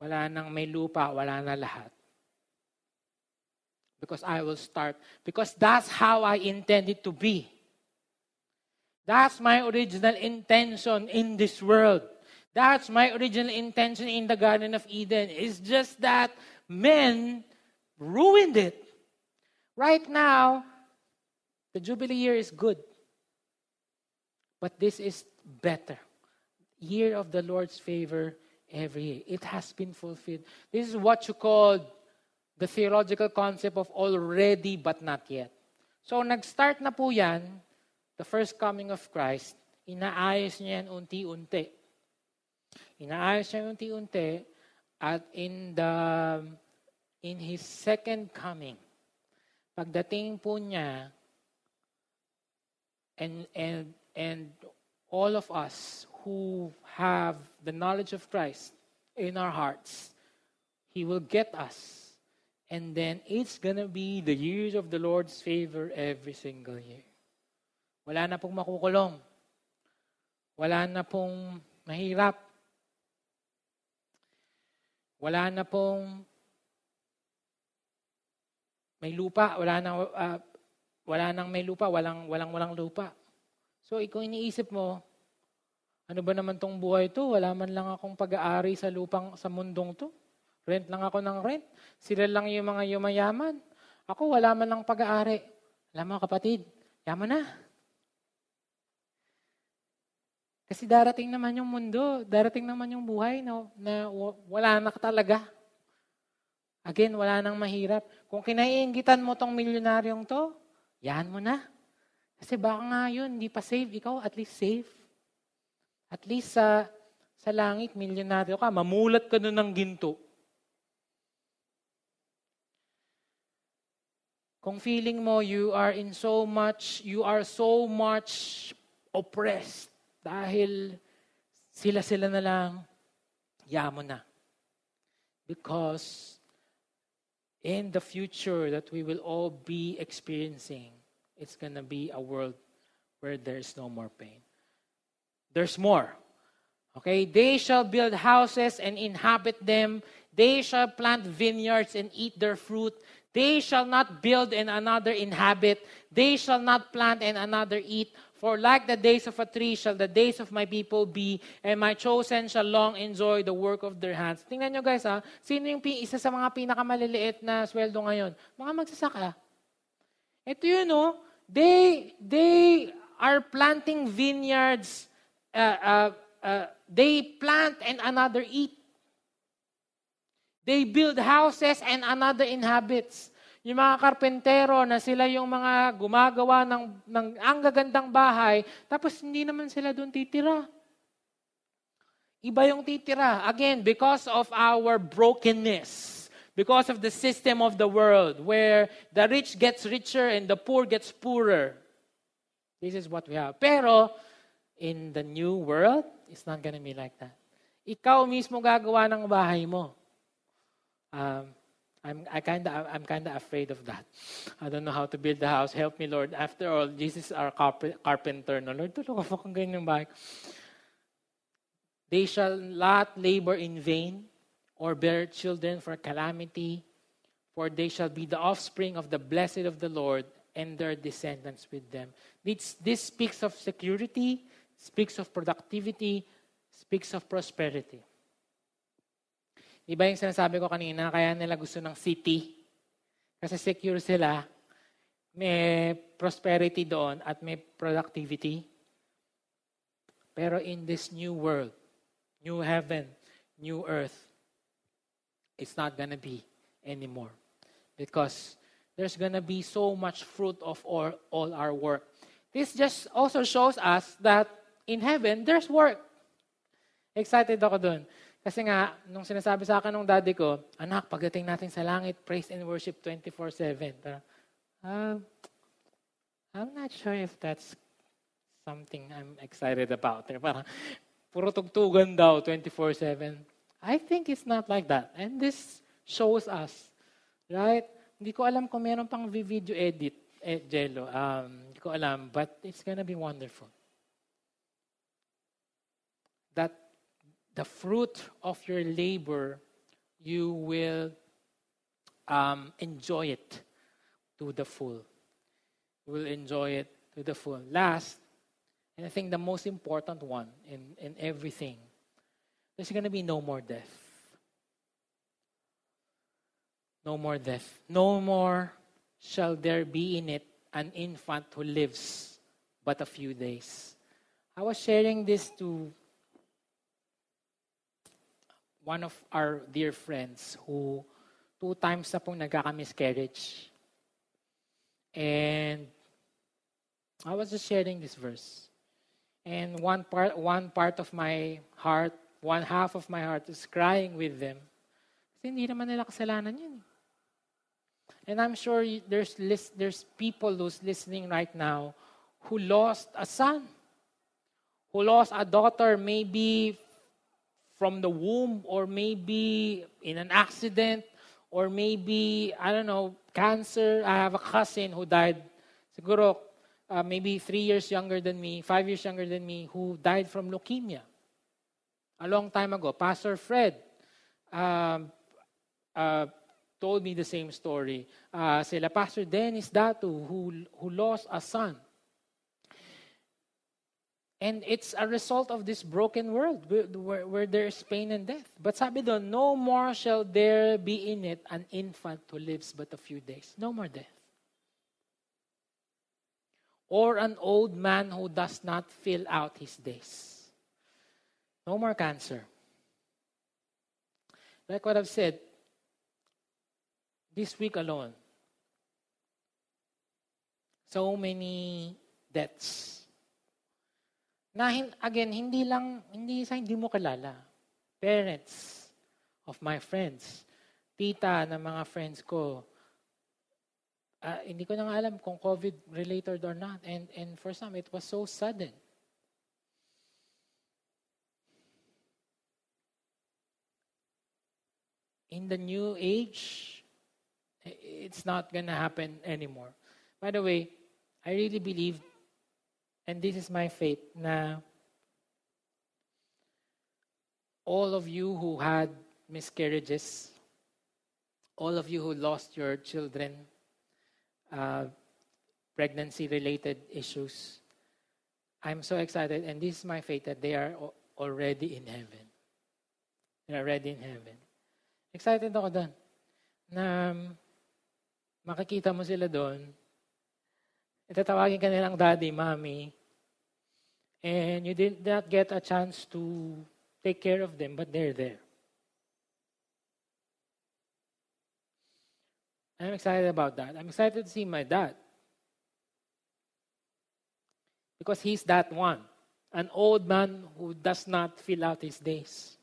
wala nang may lupa, wala na lahat. Because I will start. Because that's how I intend it to be. That's my original intention in this world. That's my original intention in the Garden of Eden. It's just that men ruined it. Right now, the Jubilee year is good. But this is better. Year of the Lord's favor every year. It has been fulfilled. This is what you call the theological concept of already but not yet. So, nag-start na po yan, the first coming of Christ, inaayos niya yan unti-unti. Inaayos niya unti-unti, at in the in His second coming, pagdating po niya, and, and, and all of us who have the knowledge of Christ in our hearts, He will get us. And then it's gonna be the years of the Lord's favor every single year. Wala na pong makukulong. Wala na pong mahirap. Wala na pong may lupa, wala nang uh, wala nang may lupa, walang walang walang lupa. So ikaw iniisip mo, ano ba naman tong buhay to? Wala man lang akong pag-aari sa lupang sa mundong to. Rent lang ako ng rent. Sila lang yung mga yumayaman. Ako wala man lang pag-aari. Alam mo kapatid, yaman na. Kasi darating naman yung mundo, darating naman yung buhay no, na wala na talaga. Again, wala nang mahirap. Kung kinaiingitan mo tong milyonaryong to, yan mo na. Kasi baka nga yun, hindi pa save. Ikaw, at least save. At least sa, sa langit, milyonaryo ka. Mamulat ka nun ng ginto. Kung feeling mo you are in so much, you are so much oppressed dahil sila-sila na lang, yamo na. Because in the future that we will all be experiencing, it's going to be a world where there's no more pain. There's more. Okay, they shall build houses and inhabit them. They shall plant vineyards and eat their fruit. They shall not build and another inhabit. They shall not plant and another eat. For like the days of a tree shall the days of my people be, and my chosen shall long enjoy the work of their hands. Tingnan nyo guys ha, sino yung isa sa mga pinakamaliliit na sweldo ngayon? Mga magsasaka. Ito yun no, they, they are planting vineyards, uh, uh, uh, they plant and another eat. They build houses and another inhabits. Yung mga karpentero na sila yung mga gumagawa ng, ng ang gagandang bahay, tapos hindi naman sila doon titira. Iba yung titira. Again, because of our brokenness. Because of the system of the world where the rich gets richer and the poor gets poorer. This is what we have. Pero, in the new world, it's not gonna be like that. Ikaw mismo gagawa ng bahay mo. Um, I'm I kind of I'm kind of afraid of that. I don't know how to build the house. Help me, Lord. After all, Jesus is our carpenter. No, Lord, tulungan mo kung ganyan bahay. They shall not labor in vain or bear children for calamity, for they shall be the offspring of the blessed of the Lord and their descendants with them. This, this speaks of security, speaks of productivity, speaks of prosperity. Iba yung sinasabi ko kanina, kaya nila gusto ng city. Kasi secure sila, may prosperity doon at may productivity. Pero in this new world, new heaven, new earth, it's not gonna be anymore. Because there's gonna be so much fruit of all, all our work. This just also shows us that in heaven, there's work. Excited ako doon. Kasi nga, nung sinasabi sa akin ng daddy ko, anak, pagdating natin sa langit, praise and worship 24-7. Uh, I'm not sure if that's something I'm excited about. Parang, puro tugtugan daw 24-7. I think it's not like that. And this shows us, right, Hindi ko alam kung meron pang video edit, eh, Jello. Um, hindi ko alam, but it's gonna be wonderful. That the fruit of your labor, you will um, enjoy it to the full. You will enjoy it to the full. Last, and I think the most important one in, in everything, there's going to be no more death. No more death. No more shall there be in it an infant who lives but a few days. I was sharing this to one of our dear friends who two times na pong nagkaka-miscarriage. And I was just sharing this verse. And one part, one part of my heart, one half of my heart is crying with them. Kasi hindi naman nila kasalanan yun. Eh. And I'm sure there's, there's people who's listening right now who lost a son, who lost a daughter, maybe from the womb, or maybe in an accident, or maybe, I don't know, cancer. I have a cousin who died, siguro, uh, maybe three years younger than me, five years younger than me, who died from leukemia a long time ago. Pastor Fred um, uh, told me the same story. Uh, sila Pastor Dennis Datu, who, who lost a son. And it's a result of this broken world where, where there is pain and death. But sabi doon, no more shall there be in it an infant who lives but a few days. No more death. Or an old man who does not fill out his days. No more cancer. Like what I've said, this week alone, so many deaths. Na, again, hindi lang, hindi sa hindi mo kalala. Parents of my friends, tita ng mga friends ko, uh, hindi ko na nga alam kung COVID-related or not. And, and for some, it was so sudden. In the new age, it's not going to happen anymore. By the way, I really believe, and this is my faith, na all of you who had miscarriages, all of you who lost your children, uh, pregnancy related issues, I'm so excited, and this is my faith that they are already in heaven. They're already in heaven. Excited ako doon. Na makikita mo sila doon, itatawagin ka nilang daddy, mommy, and you did not get a chance to take care of them, but they're there. I'm excited about that. I'm excited to see my dad. Because he's that one, an old man who does not fill out his days.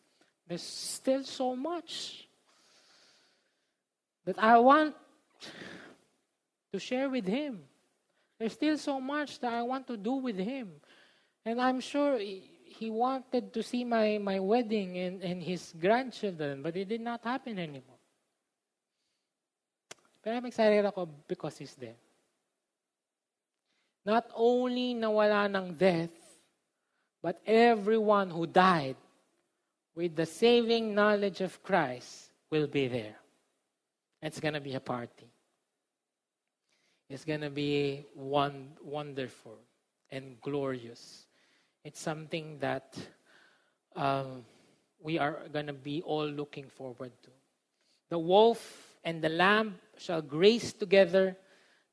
There's still so much that I want to share with Him. There's still so much that I want to do with Him. And I'm sure He wanted to see my, my wedding and, and His grandchildren, but it did not happen anymore. But I'm excited because He's there. Not only nawala ng death, but everyone who died with the saving knowledge of Christ will be there. It's going to be a party. It's going to be one, wonderful and glorious. It's something that um, we are going to be all looking forward to. The wolf and the lamb shall graze together.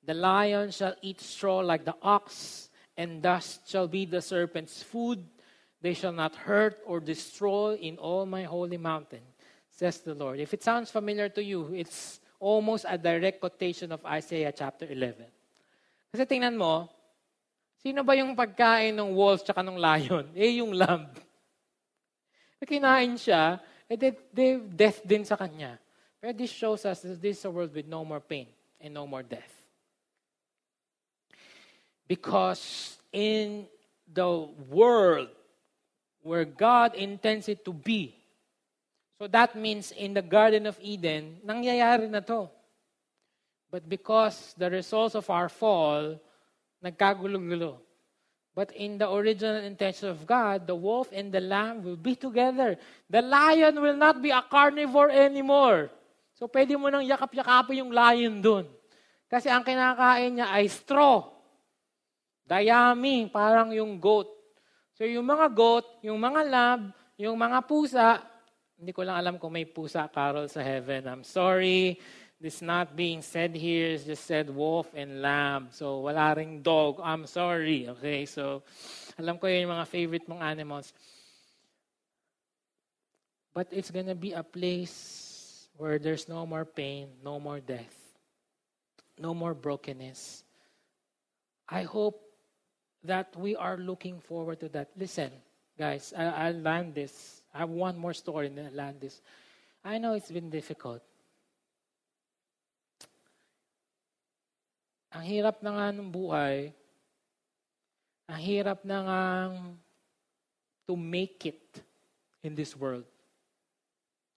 The lion shall eat straw like the ox, and dust shall be the serpent's food. They shall not hurt or destroy in all my holy mountain, says the Lord. If it sounds familiar to you, it's almost a direct quotation of Isaiah chapter 11. Kasi tingnan mo, sino ba yung pagkain ng wolf tsaka ng lion? Eh, yung lamb. Kinain siya, eh, they, they, death din sa kanya. Pero this shows us that this is a world with no more pain and no more death. Because in the world where God intends it to be, So that means in the Garden of Eden, nangyayari na to. But because the results of our fall, nagkagulo-gulo. But in the original intention of God, the wolf and the lamb will be together. The lion will not be a carnivore anymore. So pwede mo nang yakap-yakapin yung lion dun. Kasi ang kinakain niya ay straw. Dayami, parang yung goat. So yung mga goat, yung mga lamb, yung mga pusa, hindi ko lang alam kung may pusa, Carol, sa heaven. I'm sorry. This not being said here. It's just said wolf and lamb. So, wala ring dog. I'm sorry. Okay? So, alam ko yung mga favorite mong animals. But it's gonna be a place where there's no more pain, no more death, no more brokenness. I hope that we are looking forward to that. Listen, guys, I, I'll land this. I have one more story and then I'll land this. I know it's been difficult. Ang hirap na nga ng buhay, ang hirap na nga to make it in this world.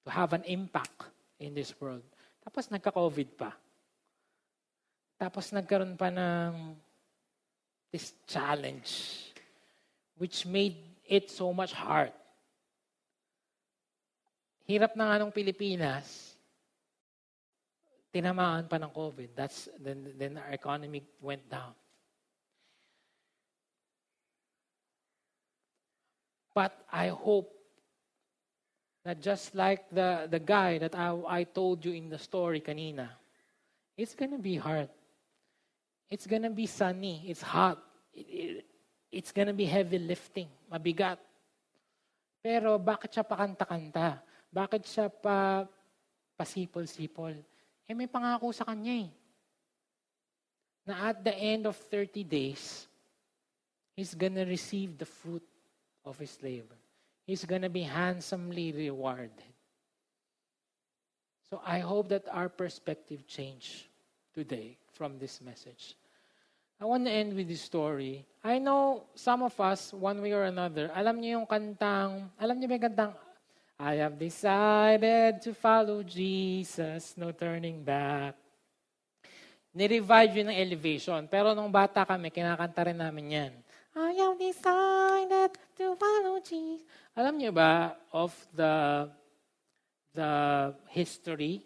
To have an impact in this world. Tapos nagka-COVID pa. Tapos nagkaroon pa ng this challenge which made it so much hard. Hirap na nga ng Pilipinas, tinamaan pa ng COVID. That's, then, then our economy went down. But I hope that just like the, the guy that I, I told you in the story kanina, it's gonna be hard. It's gonna be sunny. It's hot. It, it, it's gonna be heavy lifting. Mabigat. Pero bakit siya pakanta-kanta? Bakit siya pa pasipol-sipol? Eh may pangako sa kanya eh. Na at the end of 30 days, he's gonna receive the fruit of his labor. He's gonna be handsomely rewarded. So I hope that our perspective change today from this message. I want to end with this story. I know some of us, one way or another, alam niyo yung kantang, alam niyo ba yung kantang I have decided to follow Jesus, no turning back. Ni-revive yun ng elevation. Pero nung bata kami, kinakanta rin namin yan. I have decided to follow Jesus. Alam niyo ba of the the history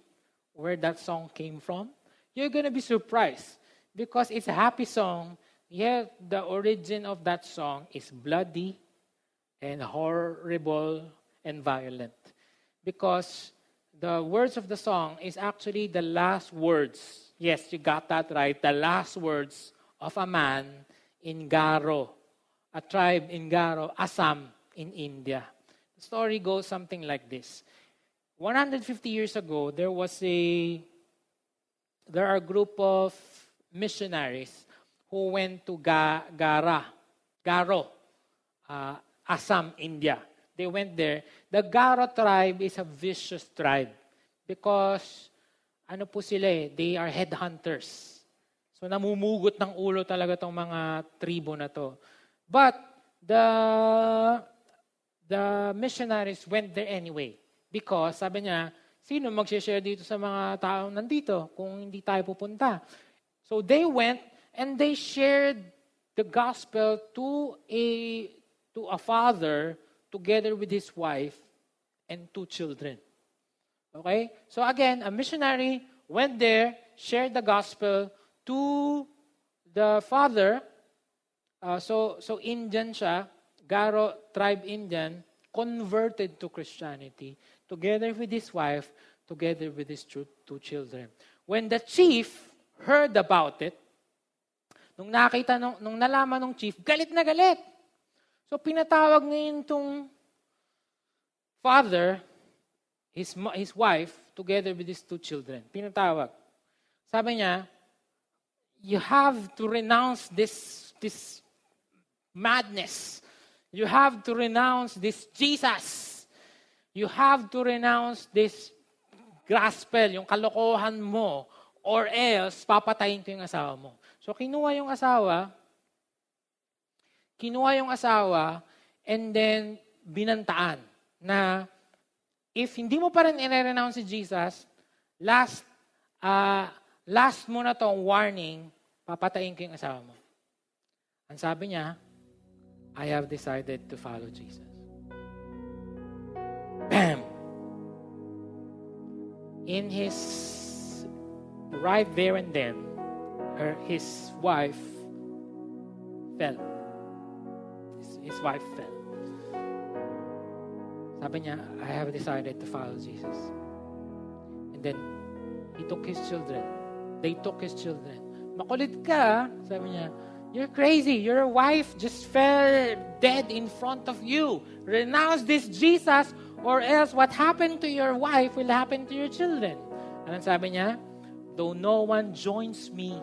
where that song came from? You're gonna be surprised because it's a happy song, yet the origin of that song is bloody and horrible and violent. Because the words of the song is actually the last words. Yes, you got that right. The last words of a man in Garo, a tribe in Garo, Assam in India. The story goes something like this. 150 years ago, there was a there are a group of missionaries who went to Ga, Gara, Garo, uh, Assam, India. They went there. The Garo tribe is a vicious tribe because ano po sila eh, they are headhunters. So namumugot ng ulo talaga tong mga tribo na to. But the the missionaries went there anyway because sabi niya, sino mag-share dito sa mga taong nandito kung hindi tayo pupunta? So they went and they shared the gospel to a to a father together with his wife and two children. Okay? So again, a missionary went there, shared the gospel to the father. Uh, so, so Indian siya, Garo tribe Indian, converted to Christianity together with his wife, together with his two, children. When the chief heard about it, nung nakita, nung, nung nalaman ng chief, galit na galit. So pinatawag ngayon itong father, his, his wife, together with his two children. Pinatawag. Sabi niya, you have to renounce this, this madness. You have to renounce this Jesus. You have to renounce this gospel, yung kalokohan mo, or else papatayin ko yung asawa mo. So kinuha yung asawa, kinuha yung asawa, and then binantaan na if hindi mo pa rin i-renounce si Jesus, last, uh, last mo na tong warning, papatayin ko yung asawa mo. Ang sabi niya, I have decided to follow Jesus. Bam! In his right there and then, her his wife fell. His, wife fell. Sabi niya, I have decided to follow Jesus. And then, he took his children. They took his children. Makulit ka, sabi niya, You're crazy. Your wife just fell dead in front of you. Renounce this Jesus or else what happened to your wife will happen to your children. Anong sabi niya? Though no one joins me,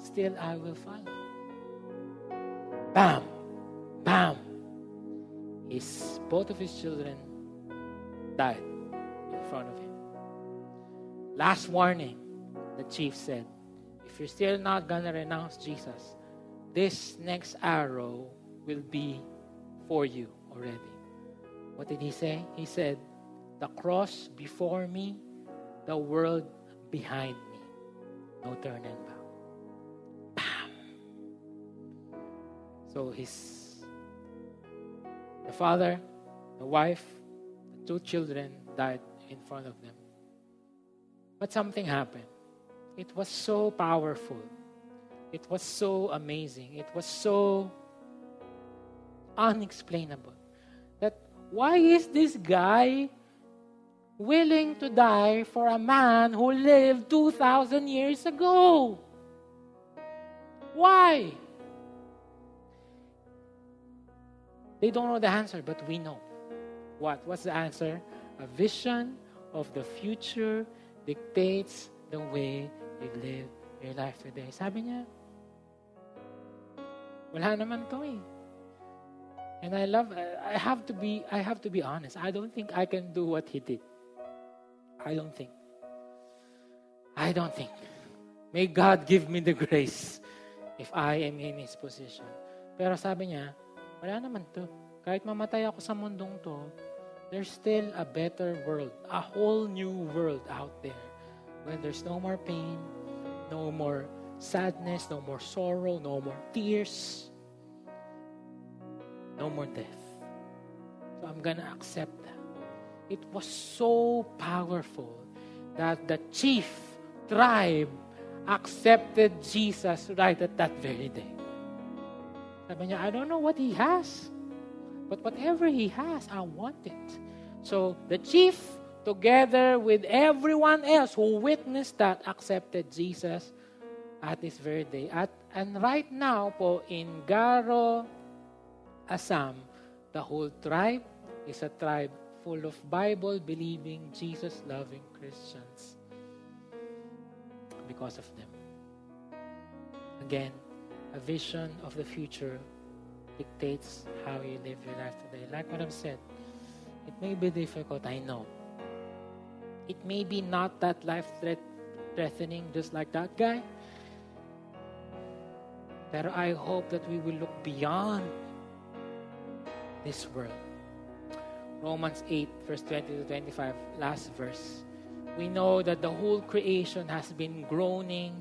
still I will follow. Bam! Bam! His, both of his children died in front of him. Last warning, the chief said, if you're still not gonna renounce Jesus, this next arrow will be for you already. What did he say? He said, The cross before me, the world behind me. No turning back. Bam! So his the father, the wife, the two children died in front of them. But something happened. It was so powerful it was so amazing. It was so unexplainable. That why is this guy willing to die for a man who lived 2,000 years ago? Why? They don't know the answer, but we know. What? What's the answer? A vision of the future dictates the way you live your life today. Sabi niya, Wala naman to eh. And I love, I have to be, I have to be honest. I don't think I can do what he did. I don't think. I don't think. May God give me the grace if I am in His position. Pero sabi niya, wala naman to. Kahit mamatay ako sa mundong to, there's still a better world, a whole new world out there when there's no more pain, no more sadness, no more sorrow, no more tears, no more death. So I'm to accept that. It was so powerful that the chief tribe accepted Jesus right at that very day. Sabi niya, I don't know what he has, but whatever he has, I want it. So the chief, together with everyone else who witnessed that, accepted Jesus at this very day. At, and right now po, in Garo, Assam, the whole tribe is a tribe full of Bible-believing, Jesus-loving Christians because of them. Again, a vision of the future dictates how you live your life today. Like what I've said, it may be difficult, I know. It may be not that life-threatening just like that guy, But I hope that we will look beyond this world. Romans 8, verse 20 to 25, last verse. We know that the whole creation has been groaning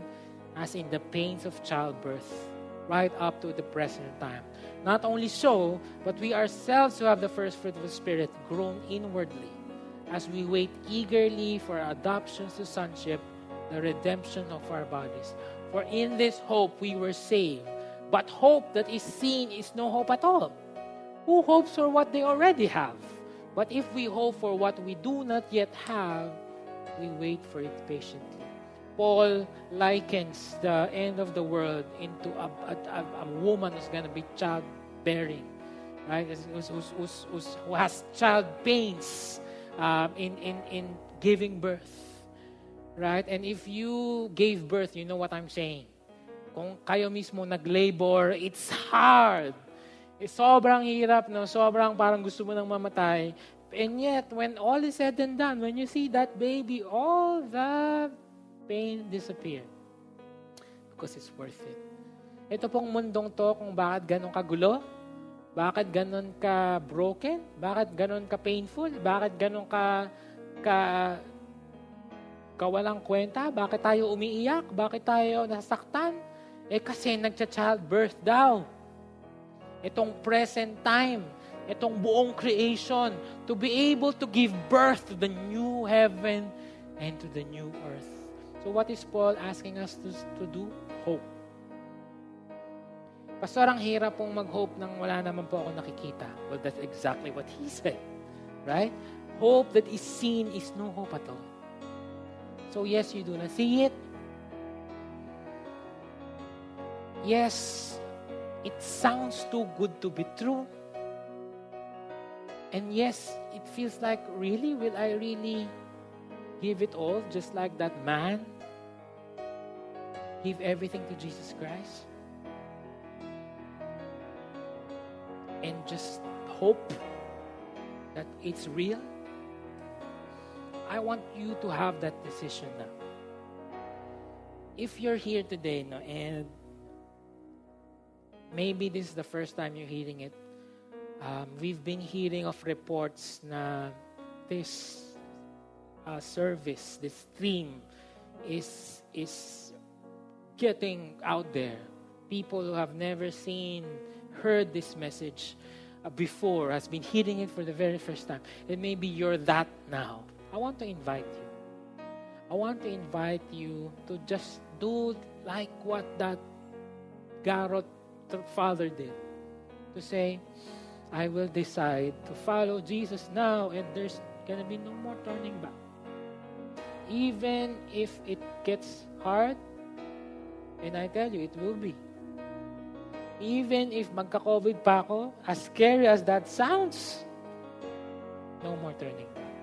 as in the pains of childbirth right up to the present time. Not only so, but we ourselves who have the first fruit of the Spirit groan inwardly as we wait eagerly for adoption to sonship, the redemption of our bodies. For in this hope we were saved. But hope that is seen is no hope at all. Who hopes for what they already have? But if we hope for what we do not yet have, we wait for it patiently. Paul likens the end of the world into a, a, a woman who's going to be childbearing, right? Who's, who's, who's, who has child pains um, in, in, in giving birth. Right? And if you gave birth, you know what I'm saying. Kung kayo mismo nag-labor, it's hard. It's sobrang hirap, no? Sobrang parang gusto mo nang mamatay. And yet, when all is said and done, when you see that baby, all the pain disappear. Because it's worth it. Ito pong mundong to, kung bakit ganun kagulo, bakit ganun ka broken, bakit ganun ka painful, bakit ganun ka, ka kawalang kwenta. Bakit tayo umiiyak? Bakit tayo nasaktan? Eh kasi nagcha-childbirth daw. Itong present time, itong buong creation, to be able to give birth to the new heaven and to the new earth. So what is Paul asking us to, to do? Hope. Pastor, ang hirap pong mag-hope nang wala naman po ako nakikita. Well, that's exactly what he said. Right? Hope that is seen is no hope at all. So yes, you do not see it. Yes, it sounds too good to be true. And yes, it feels like, really? Will I really give it all just like that man? Give everything to Jesus Christ? And just hope that it's real? I want you to have that decision now. If you're here today no, and maybe this is the first time you're hearing it, um, we've been hearing of reports na this uh, service, this theme, is is getting out there. People who have never seen, heard this message uh, before, has been hearing it for the very first time. And maybe you're that now. I want to invite you. I want to invite you to just do like what that Garrett father did. To say, I will decide to follow Jesus now, and there's going to be no more turning back. Even if it gets hard, and I tell you, it will be. Even if magka-COVID pa ako, as scary as that sounds, no more turning back.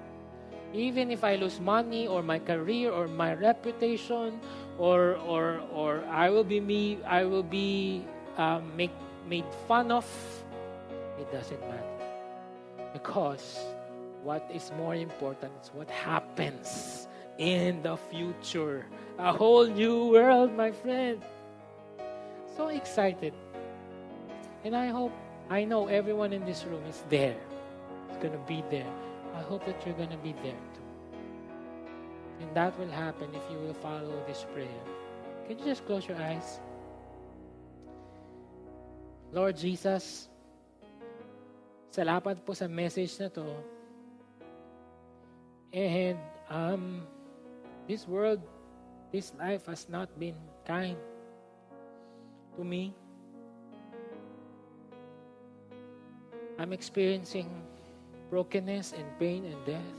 Even if I lose money or my career or my reputation or or or I will be me I will be um, make, made fun of, it doesn't matter. Because what is more important is what happens in the future. A whole new world, my friend. So excited. And I hope, I know everyone in this room is there. It's going to be there. I hope that you're going to be there too. And that will happen if you will follow this prayer. Can you just close your eyes? Lord Jesus, salamat po sa message na to. And um, this world, this life has not been kind to me. I'm experiencing brokenness and pain and death.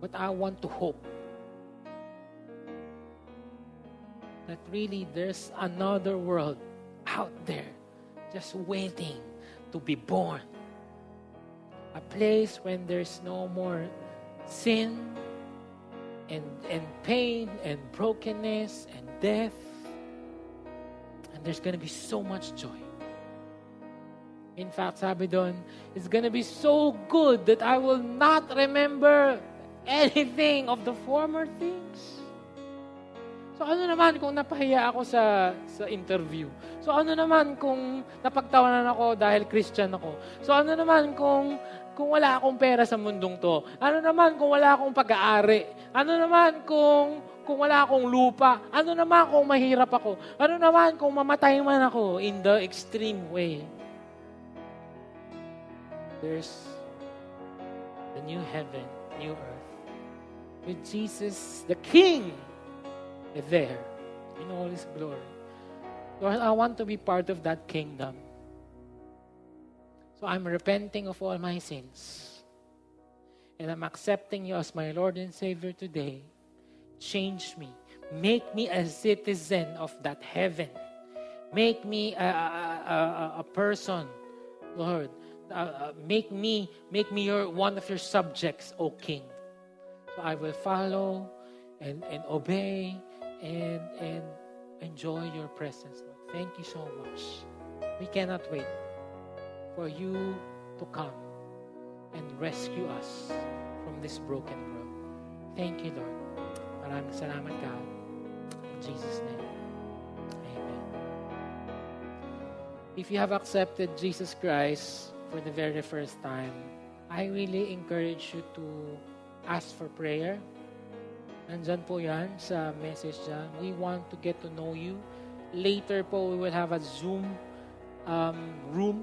But I want to hope that really there's another world out there just waiting to be born. A place when there's no more sin and, and pain and brokenness and death. And there's going to be so much joy. In fact, sabi it's going to be so good that I will not remember anything of the former things. So ano naman kung napahiya ako sa sa interview? So ano naman kung napagtawanan ako dahil Christian ako? So ano naman kung kung wala akong pera sa mundong to? Ano naman kung wala akong pag-aari? Ano naman kung kung wala akong lupa? Ano naman kung mahirap ako? Ano naman kung mamatay man ako in the extreme way? There's the new heaven, new earth. With Jesus, the King, there in all His glory. Lord, I want to be part of that kingdom. So I'm repenting of all my sins. And I'm accepting you as my Lord and Savior today. Change me. Make me a citizen of that heaven. Make me a, a, a, a person, Lord. Uh, uh, make me make me your one of your subjects, O King. So I will follow and, and obey and, and enjoy your presence. Thank you so much. We cannot wait for you to come and rescue us from this broken world. Thank you, Lord. Maraming salamat, God. In Jesus' name, Amen. If you have accepted Jesus Christ for the very first time, I really encourage you to ask for prayer. Nandyan po yan sa message dyan. We want to get to know you. Later po, we will have a Zoom um, room.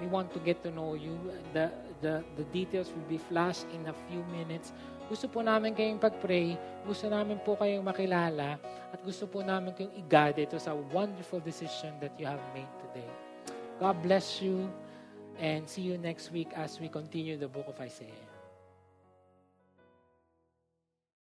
We want to get to know you. The, the, the details will be flashed in a few minutes. Gusto po namin kayong pag-pray. Gusto namin po kayong makilala. At gusto po namin kayong i-guide ito sa wonderful decision that you have made today. God bless you. And see you next week as we continue the book of Isaiah.